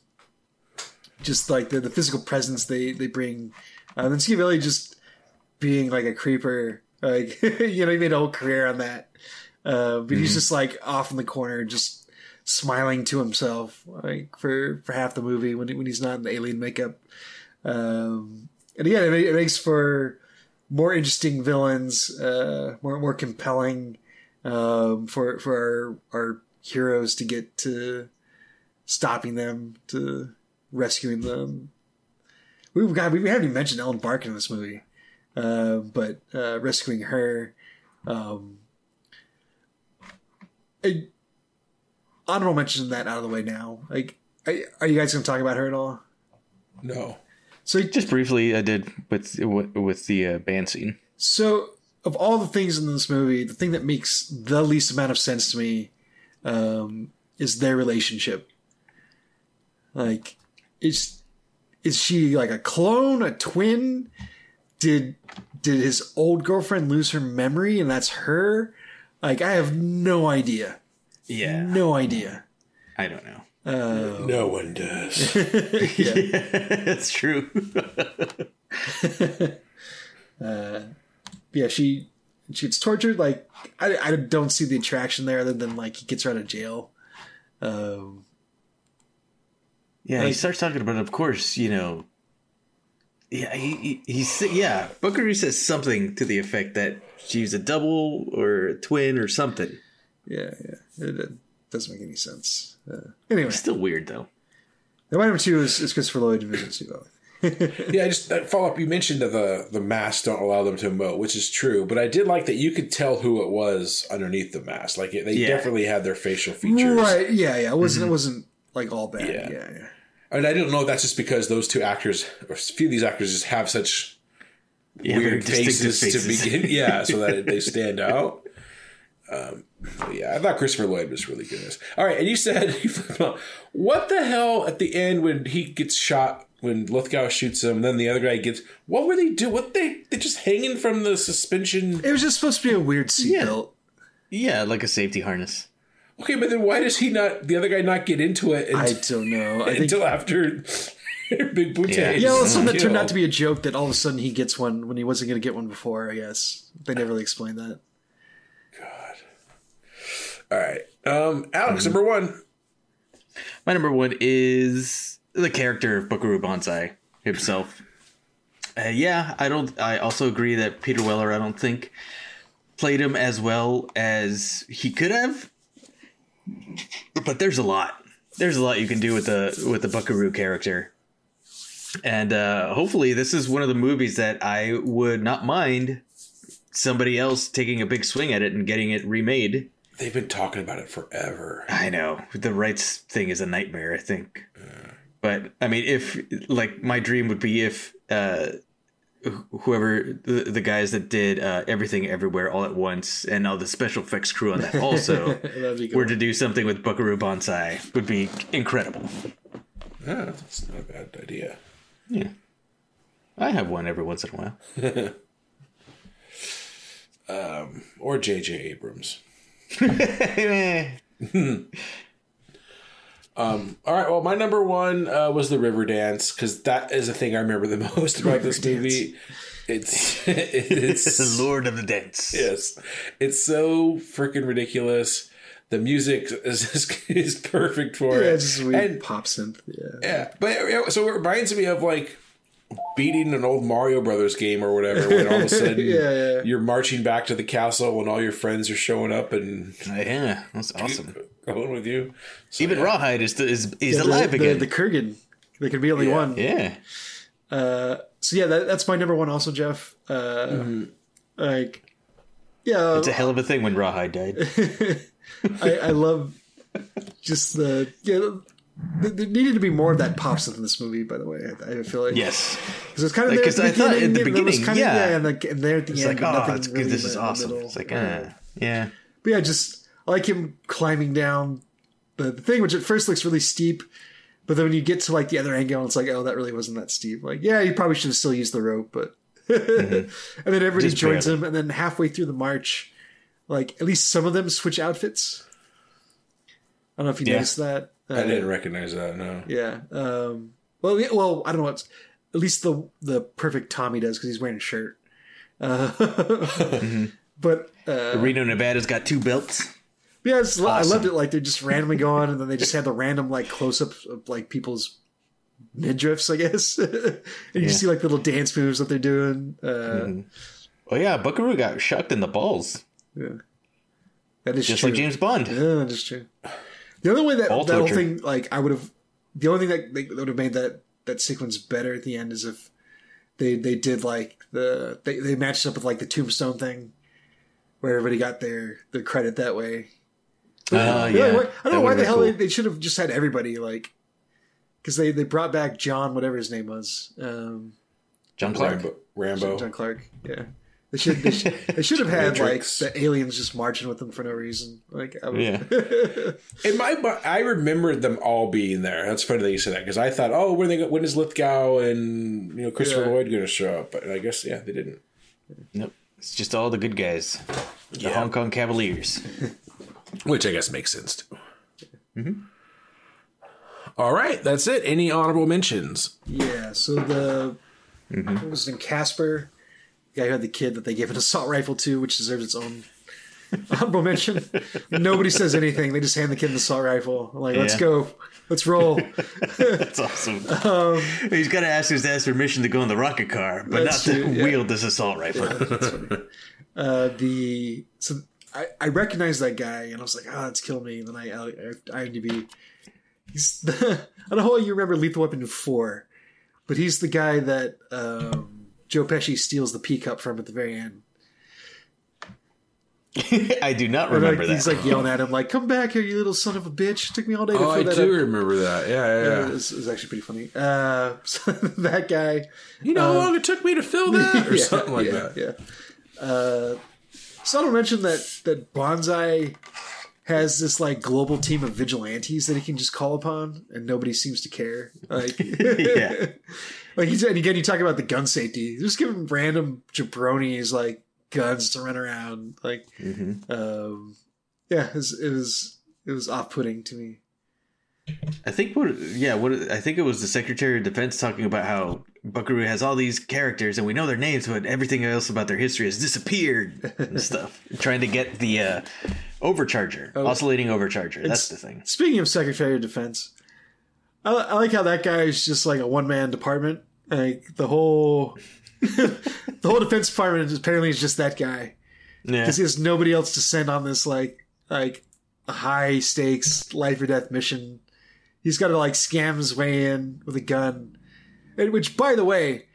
just like the, the physical presence they they bring. Um, and Schiavelli just being like a creeper, like you know, he made a whole career on that. Uh, but he's just like off in the corner, just smiling to himself, like for for half the movie when when he's not in the alien makeup. Um, and again, it, it makes for more interesting villains, uh, more more compelling um, for for our, our heroes to get to stopping them, to rescuing them. We've got we haven't even mentioned Ellen Barkin in this movie, uh, but uh, rescuing her. Um, a, honorable mention that out of the way now. Like, are, are you guys going to talk about her at all? No. So just briefly, I did with with the uh, band scene. So, of all the things in this movie, the thing that makes the least amount of sense to me um, is their relationship. Like, is is she like a clone, a twin? Did did his old girlfriend lose her memory, and that's her? Like, I have no idea. Yeah, No idea. I don't know. No one does. That's true. Yeah, she she gets tortured. Like, I, I don't see the attraction there, other than like he gets her out of jail. Um, Yeah, he starts talking about, of course, you know. Yeah, he, he he's yeah. Buckaroo says something to the effect that she's a double or a twin or something. yeah, yeah, it, it doesn't make any sense. Uh, anyway, Still weird though. The my number two is, is Christopher Lloyd and Vincent Schiavelli. yeah, just that follow up. You mentioned that the the masks don't allow them to emote, which is true. But I did like that you could tell who it was underneath the mask. Like they Yeah. definitely had their facial features. Right? Yeah, yeah. It wasn't. It wasn't like all bad. Yeah. Yeah, yeah. And I don't know if that's just because those two actors, or a few of these actors, just have such Yeah, weird distinctive faces, to begin. Yeah, so that they stand out. Um, yeah, I thought Christopher Lloyd was really good. in this. All right, and you said what the hell at the end when he gets shot when Lithgow shoots him, then the other guy gets. What were they do? What they they just hanging from the suspension? It was just supposed to be a weird seatbelt. Yeah, like a safety harness. Okay, but then why does he not? The other guy not get into it I until, don't know. I think. until after Big Booty? Yeah. Yeah, well, something that turned out to be a joke that all of a sudden he gets one when he wasn't going to get one before. I guess they never really explained that. God. All right, um, Alex, Mm-hmm. number one. My number one is the character of Buckaroo Banzai himself. Uh, yeah, I don't. I also agree that Peter Weller. I don't think played him as well as he could have. But there's a lot. There's a lot you can do with the with the Buckaroo character, and uh, hopefully this is one of the movies that I would not mind somebody else taking a big swing at it and getting it remade. They've been talking about it forever. I know the rights thing is a nightmare. I think, but I mean, if like my dream would be if uh, whoever the, the guys that did uh, everything everywhere all at once and all the special effects crew on that also That'd be good. were to do something with Buckaroo Banzai would be incredible. Yeah, that's not a bad idea. Yeah, I have one every once in a while. Or J.J. Abrams. Um, all right. Well, my number one uh, was the River Dance because that is the thing I remember the most about this River movie. It's it's the Lord of the Dance. yes, it's so freaking ridiculous. The music is is perfect for Yeah, it. it's just weird And- pop synth. Yeah. yeah, but yeah, so it reminds me of like beating an old Mario Brothers game or whatever. When all of a sudden Yeah, yeah. you're marching back to the castle when all your friends are showing up and Yeah, that's awesome. Going with you. So, Even yeah. Rawhide is is, is Yeah, alive the, again. The, the Kurgan. There could be only Yeah. one. yeah, Uh, so yeah, that, that's my number one. Also, Jeff. Uh, Like, yeah, it's a hell of a thing when Rawhide died. I, I love just the yeah. There needed to be more of that pop stuff in this movie. By the way, I, I feel like yes, because it's kind of Like, I thought at the there was beginning, kind of- yeah. and, like, and there at the it's end, like oh, nothing it's good. really This is the- in the awesome. It's like uh, yeah, But yeah, just I like him climbing down the, the thing, which at first looks really steep, but then when you get to like the other angle, it's like, oh, that really wasn't that steep. Like, yeah, you probably should have still used the rope, but and then everybody Just joins him, and then halfway through the march, like at least some of them switch outfits. I don't know if you Yeah. noticed that. I Uh, didn't recognize that. No. Yeah. Um, well, yeah, well, I don't know. It's, at least the the perfect Tommy does because he's wearing a shirt. Uh, But uh, Reno, Nevada's got two belts. Yeah, it's, I loved it. Like they just randomly go on, and then they just had the random like close ups of like people's midriffs, I guess. and you Yeah. see like little dance moves that they're doing. Uh, Oh yeah, Buckaroo got shucked in the balls, Yeah, That is just true. like James Bond. Yeah, that is true. The only way that Ball that whole thing, like, I would have, the only thing that, they, that would have made that that sequence better at the end is if they they did like the they they matched up with like the tombstone thing, where everybody got their their credit that way. Oh Yeah, yeah, why- I don't know why the hell cool. they, they should have just had everybody like, because they they brought back John whatever his name was, um, John Clark. Rambo. Rambo. John Clark. Yeah, they should they should, they should have had like the aliens just marching with them for no reason. Like, I would, Yeah. In my, I remembered them all being there. That's funny that you said that because I thought, oh, when they when is Lithgow and you know Christopher Yeah. Lloyd going to show up? But I guess yeah, they didn't. Nope, it's just all the good guys, the Yeah. Hong Kong Cavaliers. Which I guess makes sense too. Mm-hmm. All right, that's it. Any honorable mentions? Yeah, so the mm-hmm. what was it in Casper, the guy who had the kid that they gave an assault rifle to, which deserves its own honorable mention. Nobody says anything; they just hand the kid the assault rifle. I'm like, let's go, let's roll. That's awesome. Um, He's got to ask his dad's permission to go in the rocket car, but not to true, yeah. wield this assault rifle. Uh, the so I, I recognized that guy, and I was like, oh, that's killing me. And then I I, I IMDb. He's the, I don't know how you remember Lethal Weapon four, but he's the guy that um, Joe Pesci steals the pea cup from at the very end. I do not Or, like, remember that. He's like yelling at him, like, "Come back here, you little son of a bitch!" It took me all day to Oh, fill I that I do up. remember that. Yeah, yeah. Uh, yeah. It was, it was actually pretty funny. Uh, so that guy, You know how long it took me to fill that, or Yeah, something like yeah, that. Yeah. Uh, don't mention that that Banzai has this like global team of vigilantes that he can just call upon, and nobody seems to care. Like, Yeah. like he's and again, you talk about the gun safety. Just give him random jabronis like guns to run around. Like, um, yeah, it was it was, it was off putting to me. I think what yeah, what I think it was the Secretary of Defense talking about how Buckaroo has all these characters and we know their names, but everything else about their history has disappeared and stuff. Trying to get the uh, overcharger, oscillating overcharger. That's the thing. Speaking of Secretary of Defense, I, I like how that guy is just like a one man department. Like the whole, the whole Defense Department is apparently is just that guy Yeah. because he has nobody else to send on this like like high stakes life or death mission. He's got to like scam his way in with a gun, and which by the way,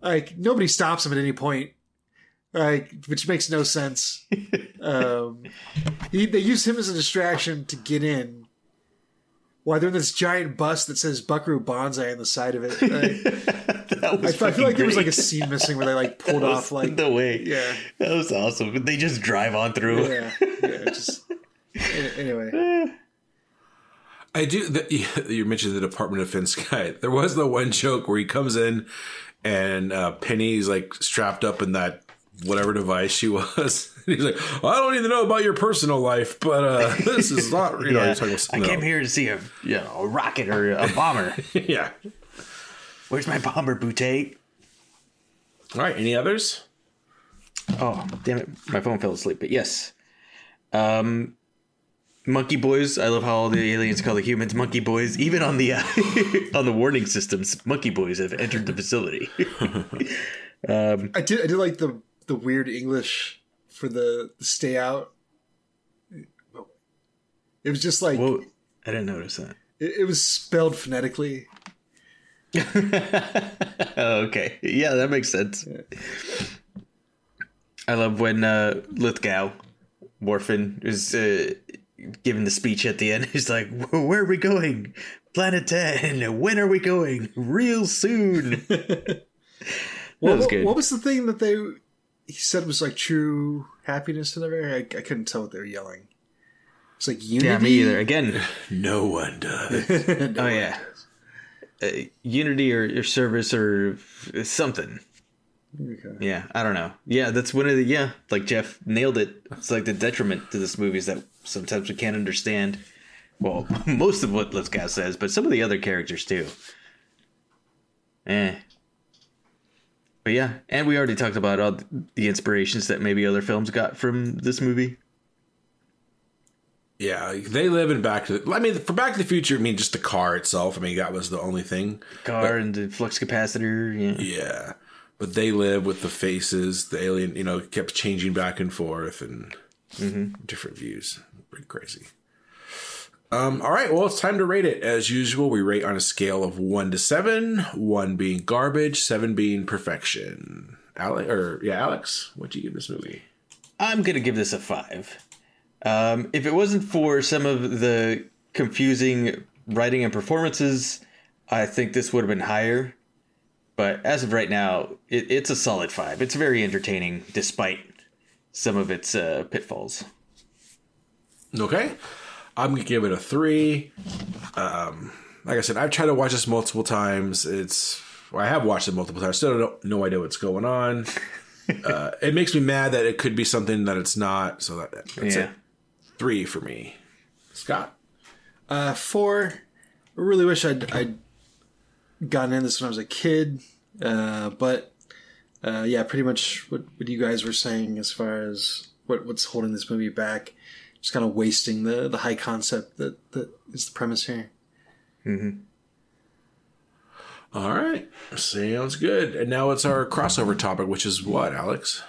like nobody stops him at any point. Like, which makes no sense. um, he, they use him as a distraction to get in. While they're in this giant bus that says Buckaroo Banzai on the side of it. Like, I, was I feel like there was like a scene missing where they like pulled off like the way. yeah, That was awesome. They just drive on through. yeah, yeah. Just anyway, I do. The, you mentioned the Department of Defense guy. There was the one joke where he comes in and uh, Penny's like strapped up in that whatever device she was. He's like, well, I don't even know about your personal life, but uh, this is not. You know, Yeah. he's talking about I came here to see a you know, a rocket or a bomber. yeah. Where's my bomber, Boutte? All right. Any others? Oh, damn it. My phone fell asleep. But yes. Um, monkey boys. I love how all the aliens call the humans monkey boys. Even on the uh, on the warning systems, monkey boys have entered the facility. I did. I did like the the weird English for the, the stay out. It was just like Whoa, I didn't notice that. it, it was spelled phonetically. Oh, okay. Yeah, that makes sense. I love when uh, Lithgow, Whorfin, is uh, giving the speech at the end. He's like, Where are we going? Planet 10. When are we going? Real soon. that What, was good. what was the thing that they he said was like true happiness and everything? I, I couldn't tell what they were yelling. It's like unity. yeah, me either. Again, No one does. oh, yeah. Uh, unity or, or service or something. Okay. Yeah, I don't know. Yeah, that's one of the yeah, like Jeff nailed it. It's like the detriment to this movie is that sometimes we can't understand. Well, most of what Lithgow says, but some of the other characters too. Eh. But yeah, and we already talked about all the inspirations that maybe other films got from this movie. Yeah, they live in Back to the. I mean, for Back to the Future, I mean, just the car itself. I mean, that was the only thing. Car and the flux capacitor. Yeah. Yeah, but they live with the faces. The alien, you know, kept changing back and forth and different views. Pretty crazy. Um, all right, well, it's time to rate it. As usual, we rate on a scale of one to seven. One being garbage, seven being perfection. Alex, or yeah, Alex, what do you give this movie? I'm gonna give this a five. Um, if it wasn't for some of the confusing writing and performances, I think this would have been higher. But as of right now, it, it's a solid five. It's very entertaining, despite some of its uh, pitfalls. Okay. I'm gonna give it a three. Um, like I said, I've tried to watch this multiple times. It's well, I have watched it multiple times. Still don't no idea what's going on. uh, it makes me mad that it could be something that it's not. So that that's yeah. it. Three for me. Scott. Uh, four. I really wish I'd, I'd gotten in this when I was a kid. Uh, but uh, yeah, pretty much what, what you guys were saying as far as what, what's holding this movie back. Just kind of wasting the, the high concept that, that is the premise here. All right. Sounds good. And now it's our crossover topic, which is what, Alex?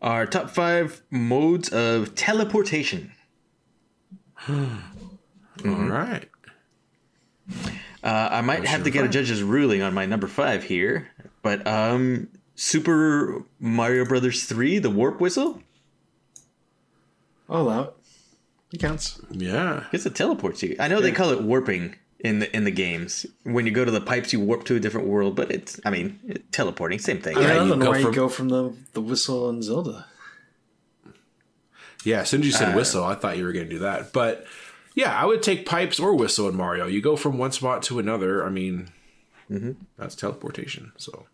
Our top five modes of teleportation. All right. Uh, I might have to get a judge's ruling on my number five here, but um, Super Mario Brothers three, the warp whistle. I'll allow it. It counts. Yeah. It's a teleport you. I know they call it warping in the in the games. When you go to the pipes, you warp to a different world, but it's I mean it- teleporting, same thing. I, mean, I you don't know go why from- you go from the, the whistle and Zelda. Yeah, as soon as you said uh, whistle, I thought you were going to do that. But yeah, I would take pipes or whistle in Mario. You go from one spot to another. I mean, mm-hmm. that's teleportation. So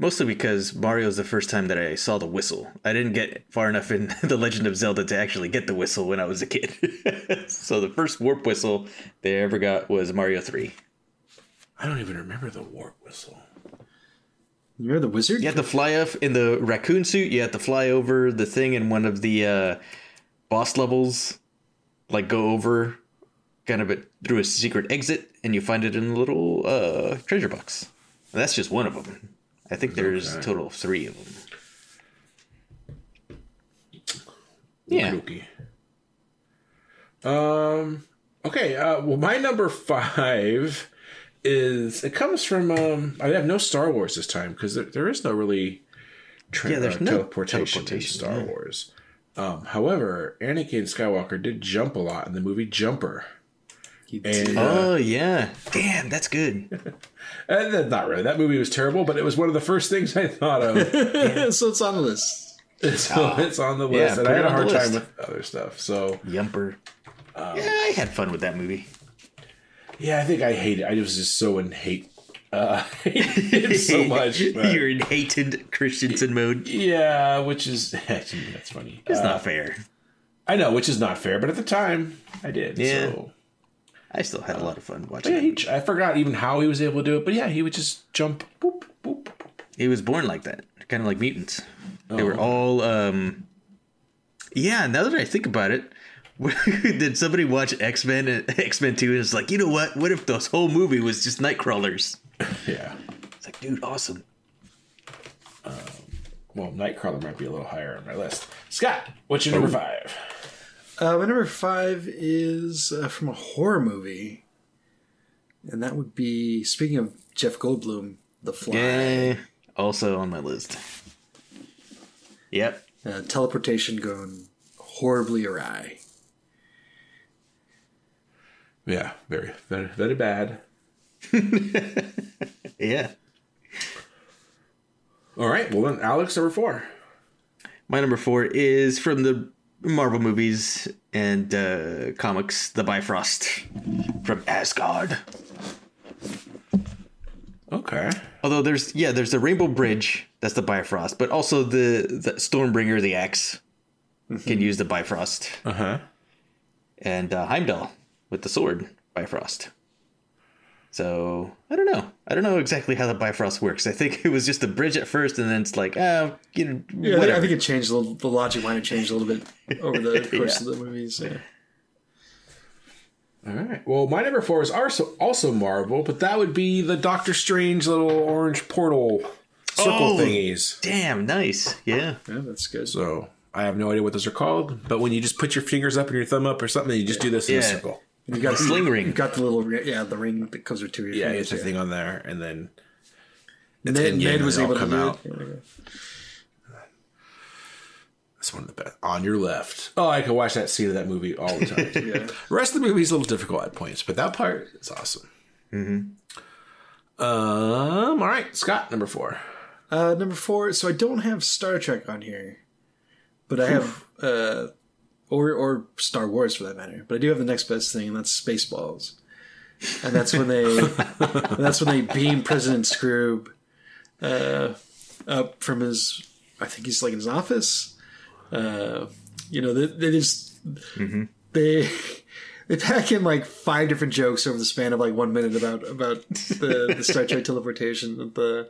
Mostly because Mario's the first time that I saw the whistle. I didn't get far enough in The Legend of Zelda to actually get the whistle when I was a kid. so the first warp whistle they ever got was Mario 3. I don't even remember the warp whistle. You're the wizard? You had to fly up in the raccoon suit. You had to fly over the thing in one of the uh, boss levels, like go over kind of it through a secret exit, and you find it in a little uh, treasure box. And that's just one of them. I think there's a total of three of them. Yeah. Um. Okay. Uh, well, my number five is it comes from. Um, I have no Star Wars this time because there, there is no really tra- Yeah, there's uh, no teleportation, teleportation, in Star yeah. Wars. Um, however, Anakin Skywalker did jump a lot in the movie Jumper. He And, did. uh, Oh yeah, damn, that's good. and that's not really that movie was terrible, but it was one of the first things I thought of. so it's on the list. so it's on the Yeah, list, and I had a hard time with other stuff. So Yumper. Um, yeah, I had fun with that movie. yeah, I think I hate it. I was just so in hate. Uh, hated it so much. but- You're in Hayden Christensen mode. Yeah, which is that's funny. It's Uh, not fair. I know, which is not fair, but at the time I did. Yeah. So. I still had a lot of fun watching. yeah, it. he, I forgot even how he was able to do it, but yeah, he would just jump. Boop, boop, boop. He was born like that, kind of like mutants. They Oh. were all, um, yeah. Now that I think about it, Did somebody watch X Men and X Men Two and it's like, you know what? What if this whole movie was just Nightcrawlers? Yeah. It's like, dude, awesome. Well, Nightcrawler might be a little higher on my list. Scott, what's your number five? Uh, my number five is uh, from a horror movie, and that would be speaking of Jeff Goldblum, The Fly. Yeah, also on my list. Yep. Uh, teleportation going horribly awry. Yeah, very, very, very bad. Yeah. All right, well then, Alex, number four. My number four is from the Marvel movies and uh, comics, The Bifrost from Asgard. Okay. Although there's yeah, there's the Rainbow Bridge, that's the Bifrost, but also the, the Stormbringer, the axe, can use the Bifrost, Uh huh. and uh, Heimdall with the sword Bifrost. So I don't know. I don't know exactly how the Bifrost works. I think it was just a bridge at first, and then it's like, oh, you know, Yeah, I think, whatever. I think it changed a little. The logic might have changed a little bit over the course Yeah. of the movies. Yeah. All right. Well, my number four is also also Marvel, but that would be the Doctor Strange little orange portal circle Oh. thingies. Damn, nice. Yeah. yeah, that's good. So I have no idea what those are called, but when you just put your fingers up and your thumb up or something, you just do this in a Yeah. Circle. You got The sling ring. You got the little yeah, the ring that comes with two of your Yeah, fingers. it's a thing on there, and then it's Ned, Ned was able to come do out. it. Yeah, yeah. One of the best. On your left. Oh, I could watch that scene of that movie all the time. Yeah. The rest of the movie is a little difficult at points, but that part is awesome. Mm-hmm. Um. All right, Scott, number four. Uh, number four. So I don't have Star Trek on here, but I have uh, or or Star Wars for that matter. But I do have the next best thing, and that's Spaceballs. And that's when they that's when they beam President Skroob uh, up from his. I think he's like in his office. Uh, you know, they, they just they they pack in like five different jokes over the span of like one minute about about the, the Star Trek teleportation. The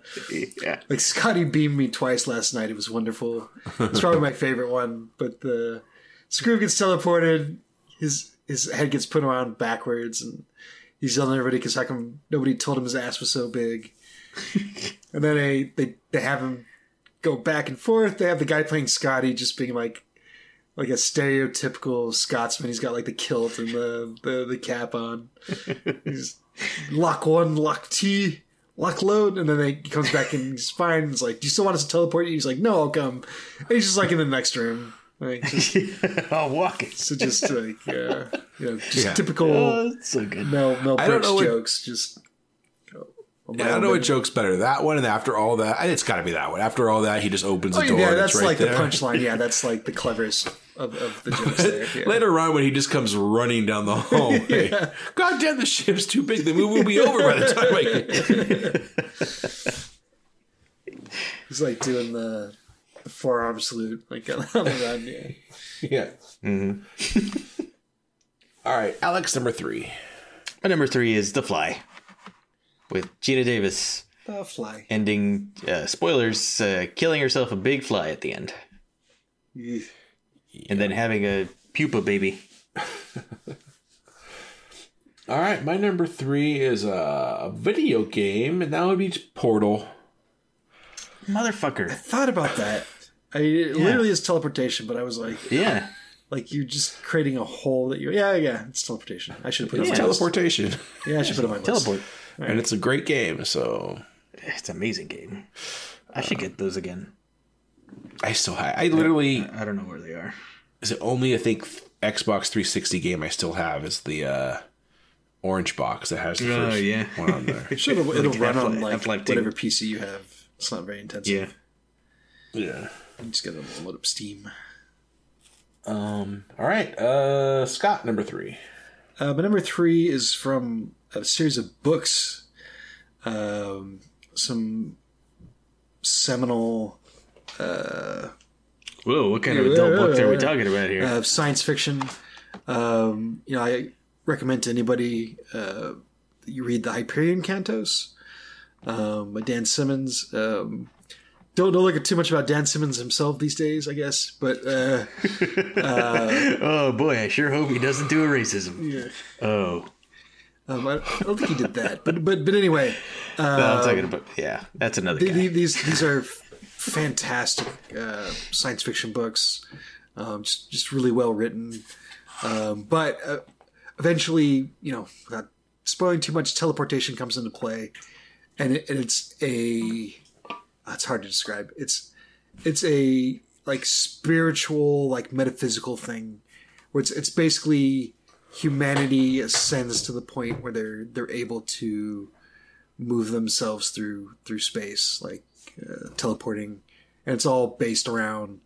Yeah. like Scotty beamed me twice last night. It was wonderful. It's probably my favorite one. But the Screw gets teleported. His his head gets put around backwards, and he's yelling at everybody because how come nobody told him his ass was so big? and then they, they they have him go back and forth. They have the guy playing Scotty just being like like a stereotypical Scotsman. He's got like the kilt and the the, the cap on. He's lock one, lock T, lock load, and then they, he comes back and he's fine. He's like, "Do you still want us to teleport you?" He's like, "No, I'll come." And he's just like in the next room. Like, just, I'll walk it. so just like uh, you know, just Yeah. typical Oh, so good. Mel Mel Brooks know what- jokes. Just oh, Yeah, I don't know what joke's better, that one, and after all that, it's got to be that one. After all that, he just opens the Oh, door. yeah, that's right like there. the punchline. Yeah, that's like the cleverest of, of the jokes there. Yeah. Later on, when he just comes running down the hallway, God damn, the ship's too big. The movie will be over by the time I get. He's like doing the, the forearm salute, like on the run. Yeah. Yeah. Mm-hmm. All right, Alex, number three. My number three is The Fly with Geena Davis The fly. ending, uh, spoilers, uh, killing herself a big fly at the end. And then having a pupa baby. All right, my number three is a video game, and that would be Portal. Motherfucker. I thought about that. I mean, it literally is teleportation, but I was like, Yeah. like you're just creating a hole that you. Yeah, yeah, it's teleportation. I should have put it on It's my list. teleportation, Yeah, I should put it on my list. Teleport. and it's a great game. So It's an amazing game. I should get those again. I still have. I literally I don't know where they are. is it only I think Xbox 360 game I still have is the uh, orange box that has the Oh, first yeah. one on there. Sure, it'll, it'll Like run on Half-Life- like Half-Life whatever PC you have. It's not very intensive. Yeah. yeah. I'm just gonna load up Steam. Um. All right. Uh, Scott, number three. Uh, my number three is from a series of books. Um, some seminal Uh, Whoa, what kind of adult book are we talking about here? uh, science fiction. Um, you know, I recommend to anybody uh, you read the Hyperion Cantos um, by Dan Simmons. Um, don't don't look at too much about Dan Simmons himself these days, I guess. But uh, uh, Oh boy, I sure hope he doesn't do a racism. yeah, Oh, um, I, I don't think he did that. But but but anyway, no, I'm talking about yeah. That's another the, guy. the, these these are fantastic uh, science fiction books, um, just just really well written. Um, but uh, eventually, you know, without spoiling too much, teleportation comes into play, and, it, and it's a it's hard to describe. It's it's a like spiritual, like metaphysical thing, where it's it's basically humanity ascends to the point where they're they're able to move themselves through through space, like uh, teleporting, and it's all based around,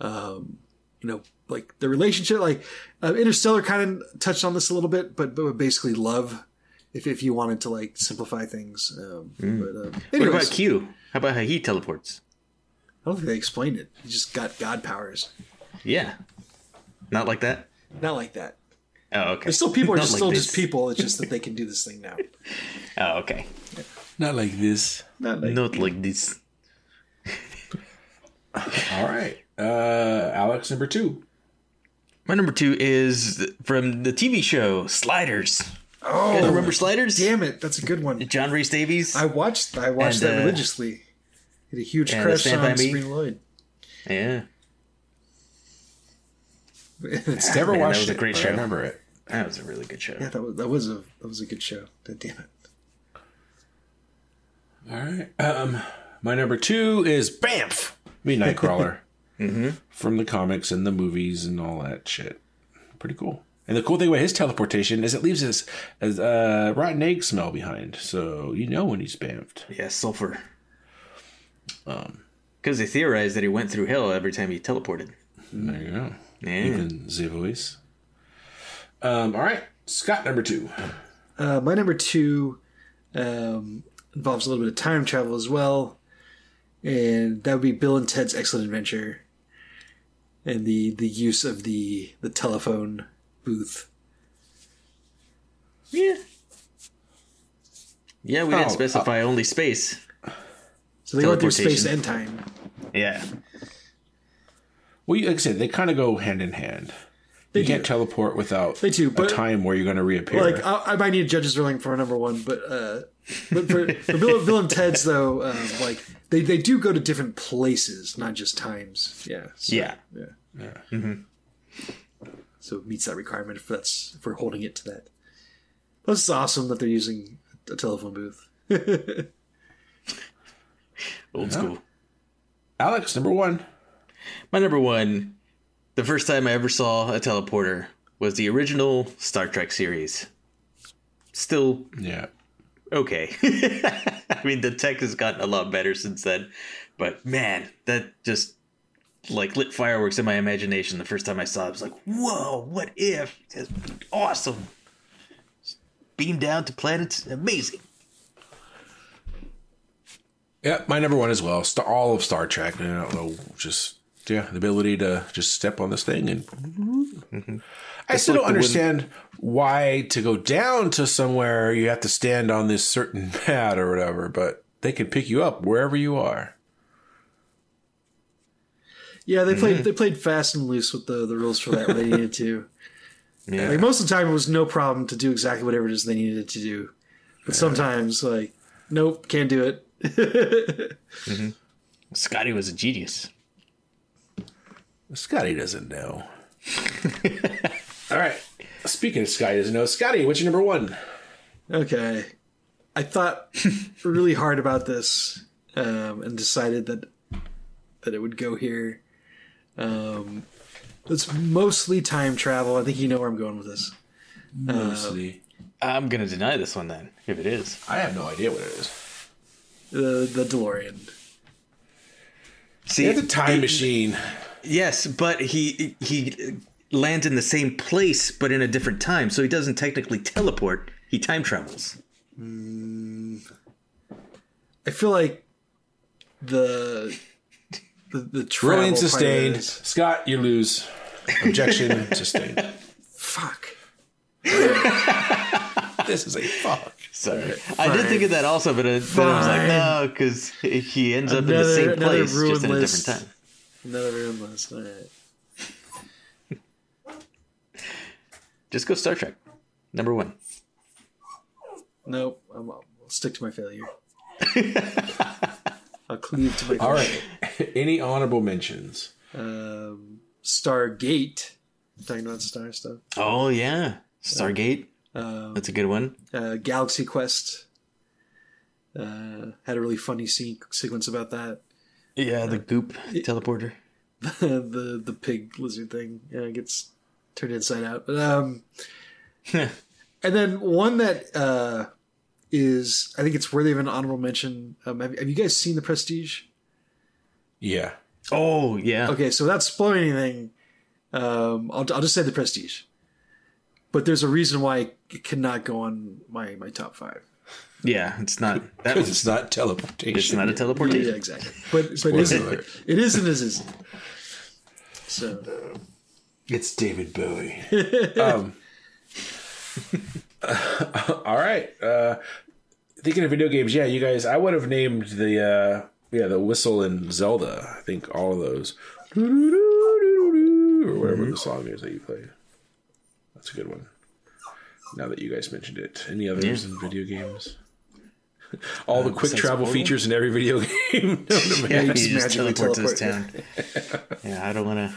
um, you know, like the relationship. Like uh, Interstellar kind of touched on this a little bit, but but basically love. If if you wanted to like simplify things, um, but uh, what anyways, about Q? How about how he teleports? I don't think they explained it. He just got god powers. Yeah, not like that. Not like that. Oh, okay. There's still people are just like still this. just people. It's just that they can do this thing now. Oh, okay. Not like this. Not like Not like this. All right. Uh, Alex, number two. My number two is from the TV show Sliders. Oh, You guys remember Sliders? damn it, that's a good one. John Rhys-Davies. I watched I watched And, that uh, religiously. Had a huge and, crush on Me. Sabrina Lloyd. yeah, It's- Never Man, that watched was a great but show. I remember it. that was a really good show. yeah, that was that was a that was a good show. God damn it. All right. Um, my number two is Bamf. Me Nightcrawler. mm-hmm. From the comics and the movies and all that shit. Pretty cool. And the cool thing about his teleportation is it leaves his as uh, rotten egg smell behind, so you know when he's bamfed. Yeah, sulfur. Um, because they theorized that he went through hell every time he teleported. There you go. Yeah. Even the voice. Um, all right, Scott, number two. Uh, my number two um, involves a little bit of time travel as well, and that would be Bill and Ted's Excellent Adventure, and the the use of the the telephone booth. Yeah. Yeah, we Oh, didn't specify only space. So they went through space and time. Yeah. Well, you- like I said, they kind of go hand in hand. They you can't teleport without They do, but- a time where you're going to reappear. Like I, I might need a judge's ruling for number one, but uh, but for, for Bill, Bill and Ted's though, um, like they, they do go to different places, not just times. Yeah. So, Yeah. Yeah. So it meets that requirement if that's if we're holding it to that. Plus, it's awesome that they're using a telephone booth. Old school. Alex, number one. My number one, the first time I ever saw a teleporter was the original Star Trek series. Still Yeah. okay. I mean, the tech has gotten a lot better since then, but man, that just like lit fireworks in my imagination the first time I saw it. I was like, whoa, what if? It's awesome. Beam down to planets, amazing. Yeah, my number one as well. Star, all of Star Trek. I don't know, just yeah, the ability to just step on this thing and. I still like don't understand why to go down to somewhere you have to stand on this certain pad or whatever, but they can pick you up wherever you are. Yeah, they played they played fast and loose with the, the rules for that they needed to. Yeah. Like most of the time, it was no problem to do exactly whatever it is they needed to do. But sometimes, like, nope, can't do it. Scotty was a genius. Scotty doesn't know. all right. Speaking of Scotty doesn't know, Scotty, what's your number one? Okay. I thought really hard about this um, and decided that that it would go here. Um, it's mostly time travel. I think you know where I'm going with this. Mostly. I'm gonna deny this one then, if it is. I have no idea what it is. The the DeLorean. See, It's a time machine. Yes, but he he lands in the same place, but in a different time. So he doesn't technically teleport. He time travels. I feel like the the, the travel Ruling part of it sustained. is- Scott, you lose. Objection sustained. Fuck. this is a fuck. Sorry, I did think of that also, but, it, but I was like, no, because he ends up in the same place, just in a list. different time. Another room list. All right. Just go Star Trek, number one. Nope. I'm, I'll stick to my failure. I'll cleave to my. All failure. right. Any honorable mentions? Um, Stargate. Talking about star stuff. Oh yeah, Stargate. Um, That's a good one. uh, Galaxy Quest. Uh, had a really funny scene sequence about that. Yeah, the goop teleporter. the the pig lizard thing uh, gets turned inside out. But um, and then one that uh, is I think it's worthy of an honorable mention. Um, have, have you guys seen The Prestige? Yeah. Oh yeah. Okay, so without spoiling anything, um, I'll, I'll just say The Prestige. But there's a reason why it cannot go on my, my top five. Yeah, it's not that. Was, it's not teleportation. it's not a teleportation. Yeah, exactly. But but it isn't. alert. It isn't as isn't. So It's David Bowie. um, all right. Uh, thinking of video games, yeah, you guys, I would have named the uh, yeah the whistle in Zelda. I think all of those, or whatever the song is that you play. That's a good one. Now that you guys mentioned it, any others in video games? All the quick travel Portal? features in every video game. known to. Yeah, you he just just magically teleports to his town. yeah, I don't want to.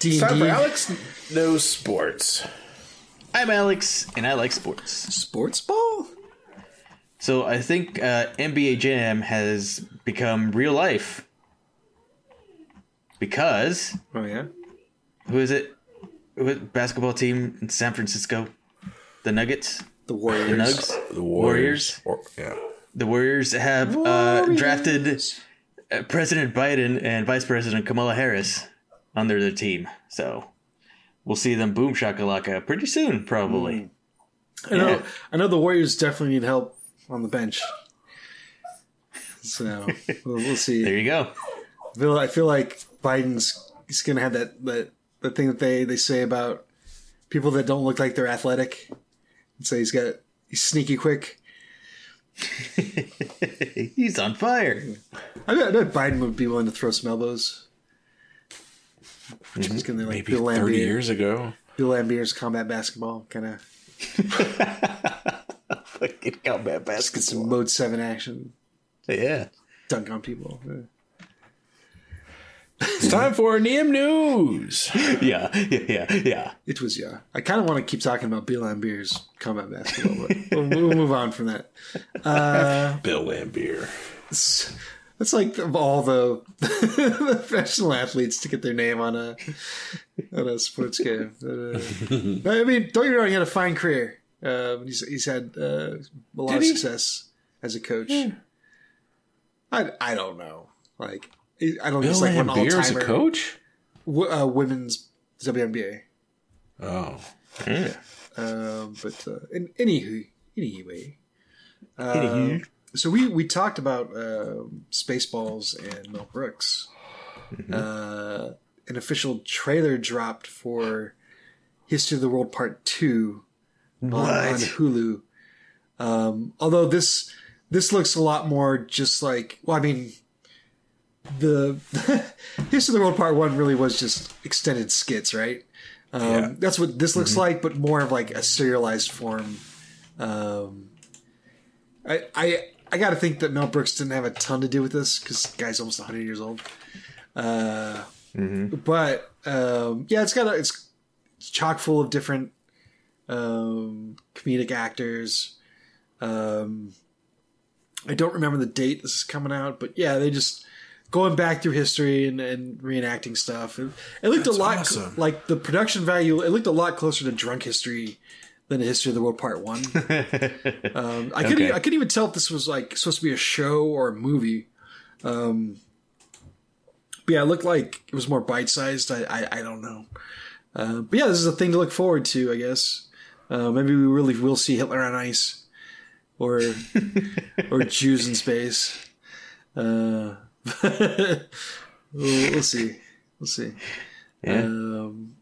D It's time for and Alex knows sports. I'm Alex, and I like sports. sports ball. So I think uh, NBA Jam has become real life because Oh yeah. who is it? Who is basketball team in San Francisco? The Nuggets. The Warriors. The Warriors. Nugs. The Warriors. Or, yeah. The Warriors have uh, drafted uh, President Biden and Vice President Kamala Harris on their, their team. So we'll see them boom shakalaka pretty soon, probably. Hmm. I know. Yeah. I know the Warriors definitely need help on the bench. So we'll, we'll see. There you go. I feel, I feel like Biden's he's gonna have that that the thing that they they say about people that don't look like they're athletic. So he's got he's sneaky quick. He's on fire. I bet, I bet Biden would be willing to throw some elbows. He's gonna like Maybe Bill 30 Laimbeer, years ago. Bill Laimbeer's combat basketball kind of Fucking combat get some basketball. mode seven action, Yeah. dunk on people. Yeah. It's time for Neum News. Yeah. Yeah. Yeah. Yeah. It was yeah. I kind of want to keep talking about Bill Laimbeer's combat basketball, but we'll, we'll move on from that. Uh, Bill Laimbeer. It's, it's like of all the, the professional athletes to get their name on a on a sports game. But, uh, I mean, don't get me wrong. He had a fine career. Um, he's he's had uh, a lot of he? success as a coach. I I don't know. Like I don't Bill he's like an all is a coach? Uh, women's WNBA. Oh. Um, but uh, in, anywho, anyway, um, so we we talked about um Spaceballs and Mel Brooks. Uh, an official trailer dropped for History of the World Part Two on, on Hulu. Um, although this this looks a lot more just like well, I mean. The History of the World Part One really was just extended skits, right? Um, Yeah. That's what this looks like, but more of like a serialized form. Um, I I I got to think that Mel Brooks didn't have a ton to do with this because guy's almost 100 years old. Uh, But um, yeah, it's got a, it's chock full of different um, comedic actors. Um, I don't remember the date this is coming out, but yeah, they just going back through history and, and reenacting stuff. It, it looked That's a lot awesome. like the production value. It looked a lot closer to Drunk History than the History of the World Part One. um, I couldn't. Okay. I couldn't even tell if this was like supposed to be a show or a movie. Um, but yeah, it looked like it was more bite sized. I, I I don't know. Uh, but yeah, this is a thing to look forward to, I guess. Uh, maybe we really will see Hitler on ice, or or Jews in space. Uh, we'll, we'll see. We'll see. Yeah. Um,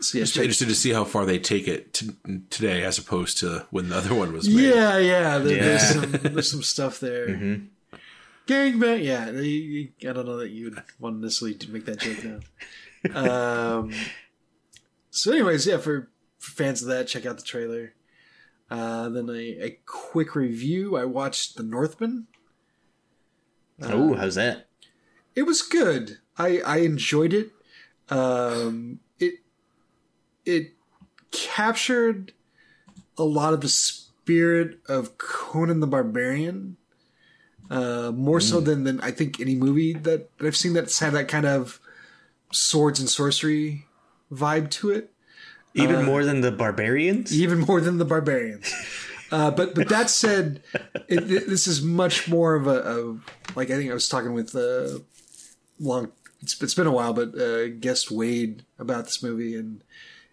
so yeah, Just check- interested to see how far they take it to, today, as opposed to when the other one was made. yeah, yeah. There, There's some there's some stuff there. Gangbang. Yeah, you- you- I don't know that you would want to necessarily to make that joke now. um, so, anyways, yeah, for, for fans of that, check out the trailer. Uh, then a, a quick review. I watched The Northman. oh, how's that? It was good. I I enjoyed it. Um, it captured a lot of the spirit of Conan the Barbarian. Uh, more so than than I think any movie that, that I've seen that's had that kind of swords and sorcery vibe to it. Even more than the barbarians? even more than the barbarians. Uh, but but that said, it, this is much more of a, of like I think I was talking with uh, long. It's, it's been a while, but uh, guest Wade about this movie, and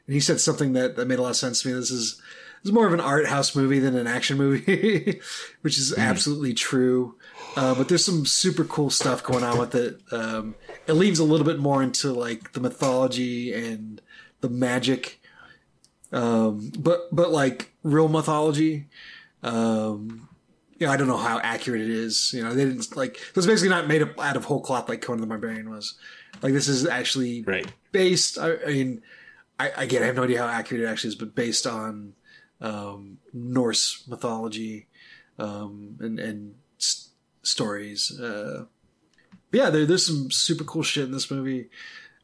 and he said something that, that made a lot of sense to me. This is this is more of an art house movie than an action movie, which is absolutely true. Uh, but there's some super cool stuff going on with it. Um, it leans a little bit more into like the mythology and the magic um, but but like real mythology. Um, yeah, I don't know how accurate it is. You know, they didn't like it was basically not made up out of whole cloth like Conan the Barbarian was. Like this is actually Right. based. I, I mean, I again I have no idea how accurate it actually is, but based on um, Norse mythology um, and and s- stories. Uh, yeah, there, there's some super cool shit in this movie.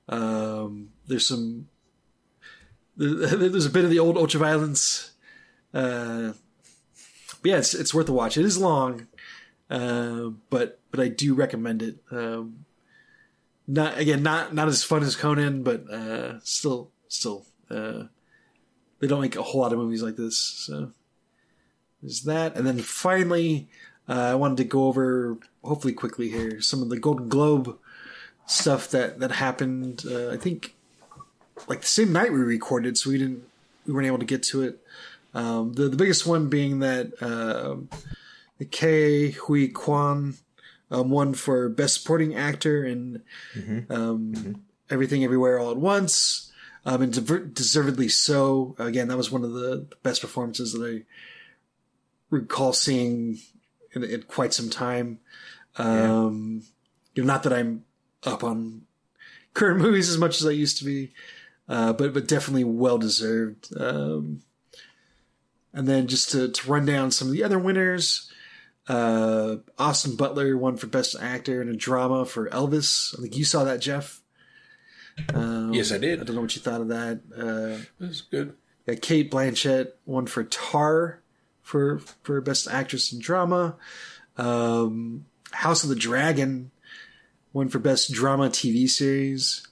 Um, there's some there- there's a bit of the old ultra violence. Uh, but yeah, it's it's worth a watch. It is long, uh, but but I do recommend it. Um, not again, not not as fun as Conan, but uh, still still uh, they don't make a whole lot of movies like this. So there's that, and then finally, uh, I wanted to go over hopefully quickly here some of the Golden Globe stuff that that happened. Uh, I think like the same night we recorded, so we didn't we weren't able to get to it. Um, the the biggest one being that um the Ke Huy Quan um, won for best supporting actor in um, Everything Everywhere All at Once, um, and deservedly so. Again, that was one of the best performances that I recall seeing in, in quite some time. Um, you know, not that I'm up on current movies as much as I used to be, uh, but but definitely well deserved. Um, and then just to, to run down some of the other winners, uh, Austin Butler won for Best Actor in a Drama for Elvis. I think you saw that, Jeff. Um, Yes, I did. I don't know what you thought of that. Uh, That's good. yeah, Cate Blanchett won for Tar for for Best Actress in Drama. Um, House of the Dragon won for Best Drama TV Series.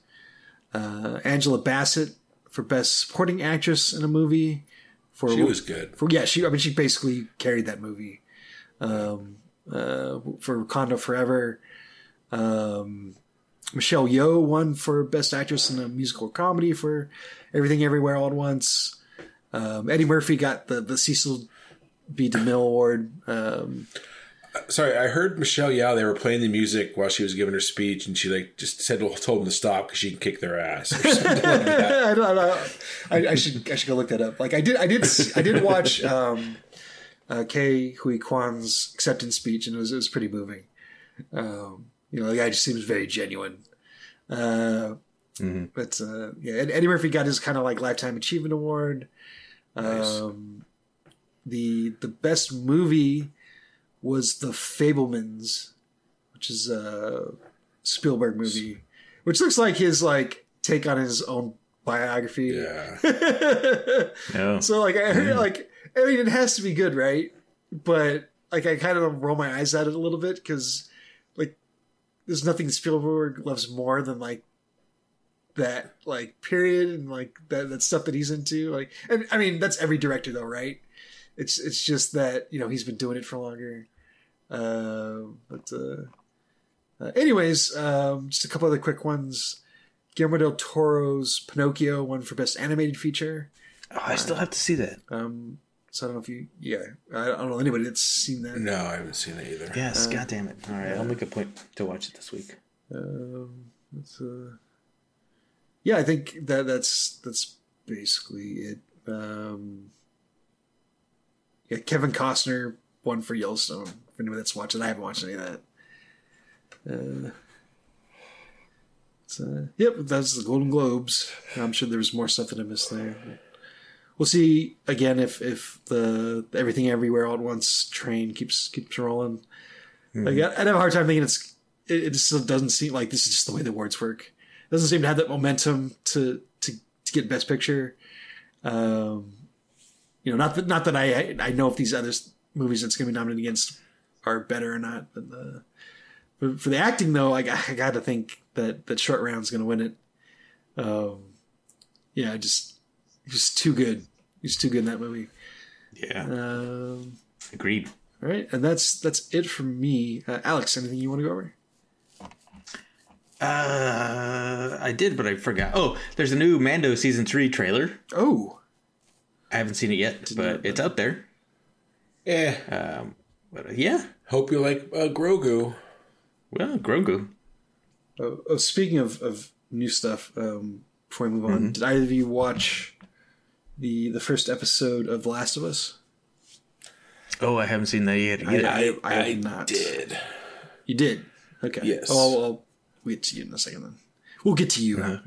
Uh, Angela Bassett for Best Supporting Actress in a Movie. For She was good. For yeah, she I mean she basically carried that movie. Um, uh, for Wakanda Forever. Um, Michelle Yeoh won for Best Actress in a Musical Comedy for Everything Everywhere All at Once. Um, Eddie Murphy got the the Cecil B. DeMille Award. Um, Sorry, I heard Michelle Yao. They were playing the music while she was giving her speech, and she like just said, told them to stop because she can kick their ass or something like that. I don't. I, I should I should go look that up. Like I did I did I did watch um, uh, Ke Huy Quan's acceptance speech, and it was it was pretty moving. Um, you know, the guy just seems very genuine. Uh, But uh, yeah, Ed- Eddie Murphy got his kind of like lifetime achievement award. Um, the the best movie was The Fabelmans, which is a Spielberg movie, which looks like his like take on his own biography. Yeah. So like I heard like I mean it has to be good, right? But like I kind of roll my eyes at it a little bit because there's nothing Spielberg loves more than like that like period and like that that stuff that he's into. Like, and I mean that's every director though, right? It's it's just that you know he's been doing it for longer. Uh, but uh, uh, anyways, um, just a couple other quick ones. Guillermo del Toro's Pinocchio won for best animated feature. Oh, I still have to see that. Um, so I don't know if you, yeah, I don't know anybody that's seen that. No, I haven't seen it either. Yes, god damn it. All right, I'll make a point to watch it this week. Um, that's uh, yeah, I think that that's that's basically it. Um, yeah, Kevin Costner won for Yellowstone. If anybody that's watching, I haven't watched any of that. Uh, it's, uh, yep, that's the Golden Globes. I'm sure there's more stuff that I missed there. We'll see again if if the Everything Everywhere All at Once train keeps keeps rolling. Like, I- I'd have a hard time thinking it's it, it just doesn't seem like this is just the way the awards work. It doesn't seem to have that momentum to to, to get Best Picture. Um, you know, not that not that I I know if these other movies that's going to be nominated against are better or not, but uh, for, for the acting though, I, got- I got to think that that Short Round's going to win it. Um, yeah, just just too good. He's too good in that movie. Yeah, Um, agreed. all right, and that's that's it from me. Uh, Alex, anything you want to go over? Uh, I did, but I forgot. Oh, there's a new Mando season three trailer. Oh, I haven't seen it yet, but it's out there. Yeah. But uh, yeah, Hope you like uh, Grogu. well, Grogu. Oh, oh, speaking of, of new stuff, um, before we move on, did either of you watch the the first episode of The Last of Us? Oh, I haven't seen that yet. either. I, I, have not. did. You did. Okay. Yes. Oh, I'll, I'll get to you in a second. Then we'll get to you. Uh-huh.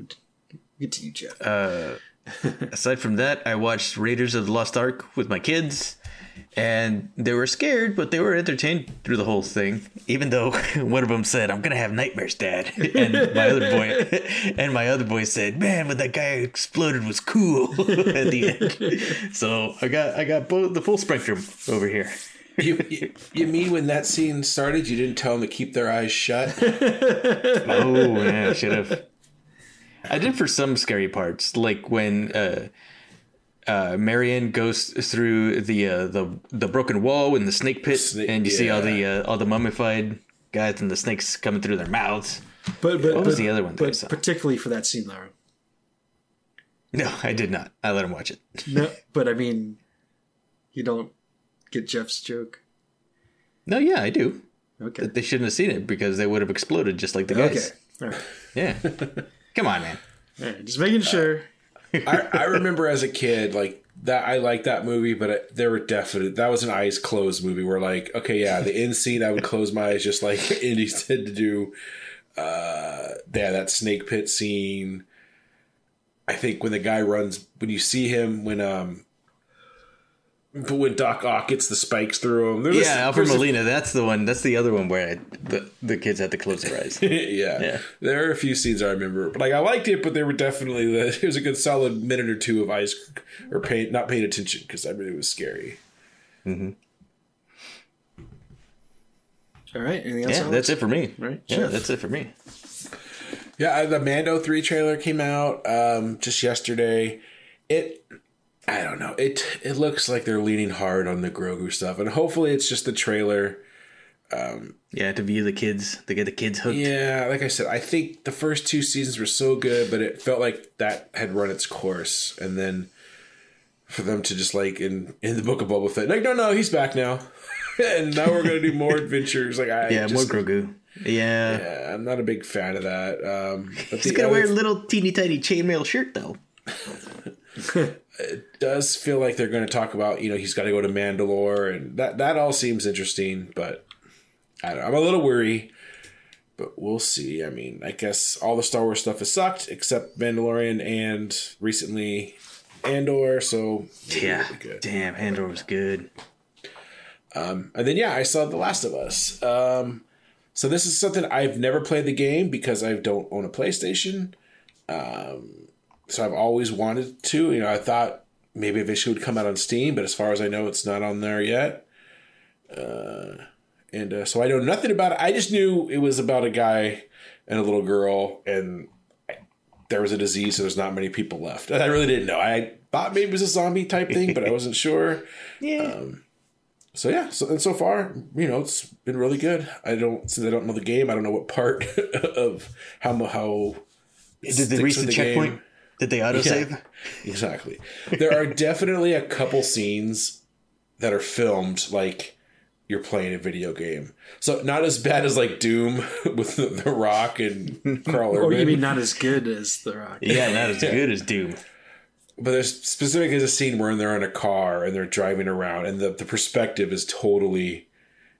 Get to you, Jeff. Uh, aside from that, I watched Raiders of the Lost Ark with my kids, and they were scared, but they were entertained through the whole thing. Even though one of them said, "I'm gonna have nightmares, Dad," and my other boy, and my other boy said, "Man, when that guy exploded was cool." at the end, so I got I got both the full spectrum over here. You, you, you mean when that scene started, you didn't tell them to keep their eyes shut? Oh yeah, I should have. I did for some scary parts, like when uh, uh, Marion goes through the uh, the the broken wall in the snake pit, Snake- and you see all the uh, all the mummified guys and the snakes coming through their mouths. But but What was the other one But saw? particularly for that scene, though. No, I did not. I let him watch it. No, but I mean, you don't get Jeff's joke. No, yeah, I do. Okay. They shouldn't have seen it because they would have exploded just like the Okay. guys. Yeah. Come on, man. All right. Just making sure. I, I remember as a kid, like that. I liked that movie, but it, there were definite. That was an eyes closed movie. Where like, okay, yeah, the end scene, I would close my eyes, just like Indy said to do. Uh, yeah, that snake pit scene. I think when the guy runs, when you see him, when um, but when Doc Ock gets the spikes through him, there's Yeah, Alfred there's a- Molina. That's the one. That's the other one where I, the the kids had to close their eyes. yeah. Yeah. there are a few scenes I remember. But like I liked it, but there were definitely the, it was a good solid minute or two of eyes or paying not paying attention because I mean it was scary. All right. Anything else? Yeah, that's it for me. Right. Yeah, Jeff. that's it for me. Yeah, uh, the Mando three trailer came out um, just yesterday. It, I don't know. It it looks like they're leaning hard on the Grogu stuff, and hopefully it's just the trailer. Yeah, to view the kids, to get the kids hooked. Yeah, like I said, I think the first two seasons were so good, but it felt like that had run its course, and then for them to just like in in the Book of Boba Fett, like no, no, he's back now, and now we're gonna do more adventures. Like I Yeah, just, more Grogu. Yeah. Yeah, I'm not a big fan of that. Um, but He's gonna other- wear a little teeny tiny chainmail shirt though. does feel like they're going to talk about you know he's got to go to Mandalore and that that all seems interesting, but I don't, I'm a little worried. But we'll see. I mean, I guess all the Star Wars stuff has sucked except Mandalorian and recently Andor. So Yeah. good. Damn, Andor was good. And then yeah, I saw The Last of Us. Um, so this is something I've never played the game because I don't own a PlayStation. Um, so I've always wanted to. You know, I thought maybe eventually it would come out on Steam, but as far as I know, it's not on there yet. Uh, and uh, so I know nothing about it. I just knew it was about a guy and a little girl, and there was a disease, so there's not many people left. And I really didn't know. I thought maybe it was a zombie type thing, but I wasn't sure. Yeah. So yeah, so and so far, you know, it's been really good. I don't since I don't know the game, I don't know what part of how how Did they reach with the, checkpoint? Did they autosave? Yeah, exactly. There are definitely a couple scenes that are filmed like you're playing a video game. So not as bad as like Doom with the, the Rock and Karl oh, Or Urban. you mean not as good as The Rock? Yeah, not as good as Doom. but there's specifically a scene where they're in a car and they're driving around and the, the perspective is totally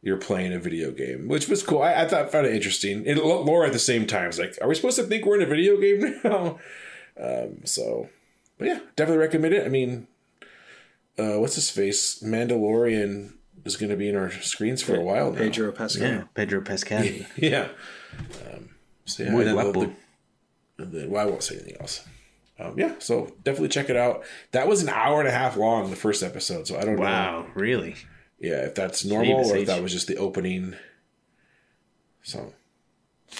you're playing a video game, which was cool. I, I thought found it interesting. And Laura at the same time is like, are we supposed to think we're in a video game now? Um, so, but yeah, definitely recommend it. I mean, uh, what's his face? Mandalorian is going to be in our screens for a while now. Pedro Pascal. Yeah, Pedro Pascal. Yeah. Um, so yeah, Muy and then the- guapo. the- the- well, I won't say anything else. Um, yeah, so definitely check it out. That was an hour and a half long, the first episode. So I don't know. Wow, really? Yeah, if that's normal Jeebus or if H. that was just the opening. So,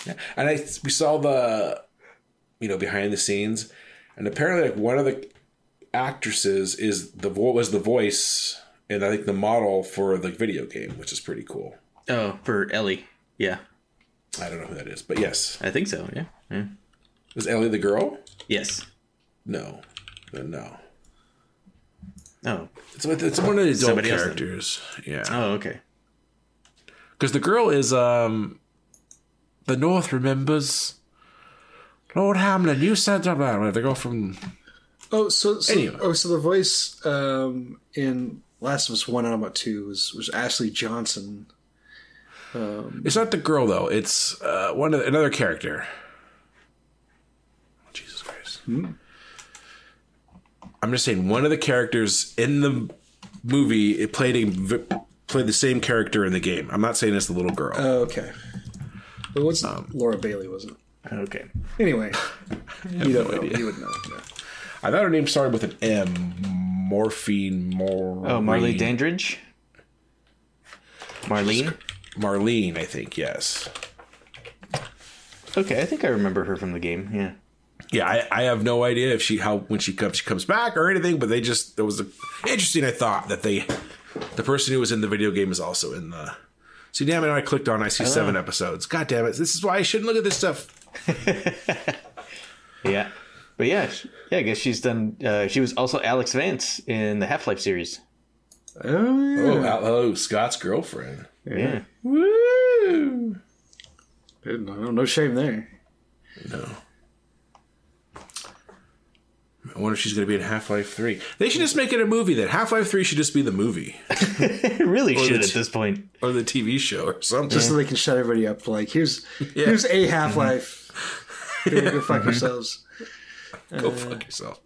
yeah, and I we saw the, you know, behind the scenes, and apparently like one of the actresses is the vo- was the voice and I think the model for the video game, which is pretty cool. Oh, for Ellie. Yeah, I don't know who that is, but yes, I think so. Yeah. yeah. was Ellie the girl? Yes. No, Then no. Oh. It's it's one of the adult Somebody characters. Yeah. Oh, okay. Because the girl is um the North remembers Lord Hamlin, you said that they go from Oh, so, so Anyway. oh, so the voice um, in Last of Us One and about Two was was Ashley Johnson. It's not the girl though, it's uh one of the, another character. Jesus Christ. I'm just saying one of the characters in the movie it played a played the same character in the game. I'm not saying it's the little girl. Oh, okay. But what's Um, Laura Bailey was it? Okay. Anyway, you don't know. You would know. yeah. I thought her name started with an M. Morphine More Oh, Merle Dandridge. Marlene. Marlene, I think, yes. Okay, I think I remember her from the game. Yeah. Yeah, I, I have no idea if she how when she comes she comes back or anything, but they just there was a interesting. I thought that they the person who was in the video game is also in the. See, damn it! I clicked on. I see seven episodes. God damn it! This is why I shouldn't look at this stuff. Yeah. But yeah, sh- yeah. I guess she's done. Uh, she was also Alyx Vance in the Half Life series. Oh, yeah. Oh, hello, Scott's girlfriend. Yeah. Woo! no, no shame there. No. I wonder if she's going to be in Half Life Three. They should just make it a movie. Then Half Life Three should just be the movie It really should the at this point. or the TV show or something. Just so they can shut everybody up. Like here's here's a Half Life. Go, go fuck yourselves. Go fuck yourself.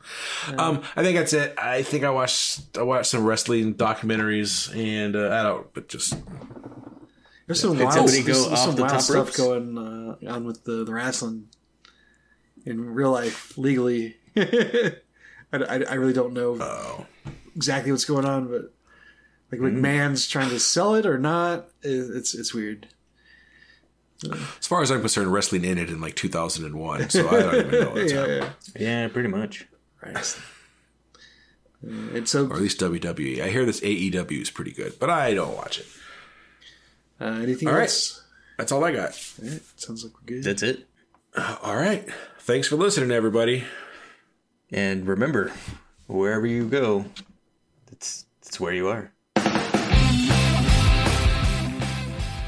Um, I think that's it. I think I watched I watched some wrestling documentaries and uh, I don't, but just There's some wild, there's, there's some the wild stuff ropes? going uh, on with the, the wrestling in real life legally. I, I, I really don't know oh, exactly what's going on, but like McMahon's trying to sell it or not. it- It's it's weird. As far as I'm concerned, wrestling ended in like 2001, so I don't even know what's Yeah, happening. yeah. Yeah, pretty much. Right. And so, Or at least WWE. I hear this AEW is pretty good, but I don't watch it. uh, anything All right. else? That's all I got. All right, sounds like we're good. That's it. All right. Thanks for listening, everybody. And remember, wherever you go, that's that's where you are.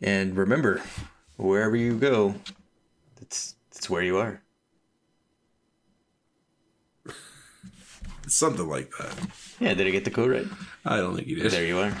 And remember, wherever you go, That's that's where you are. Something like that. Yeah, did I get the code right? I don't think you did. There you are.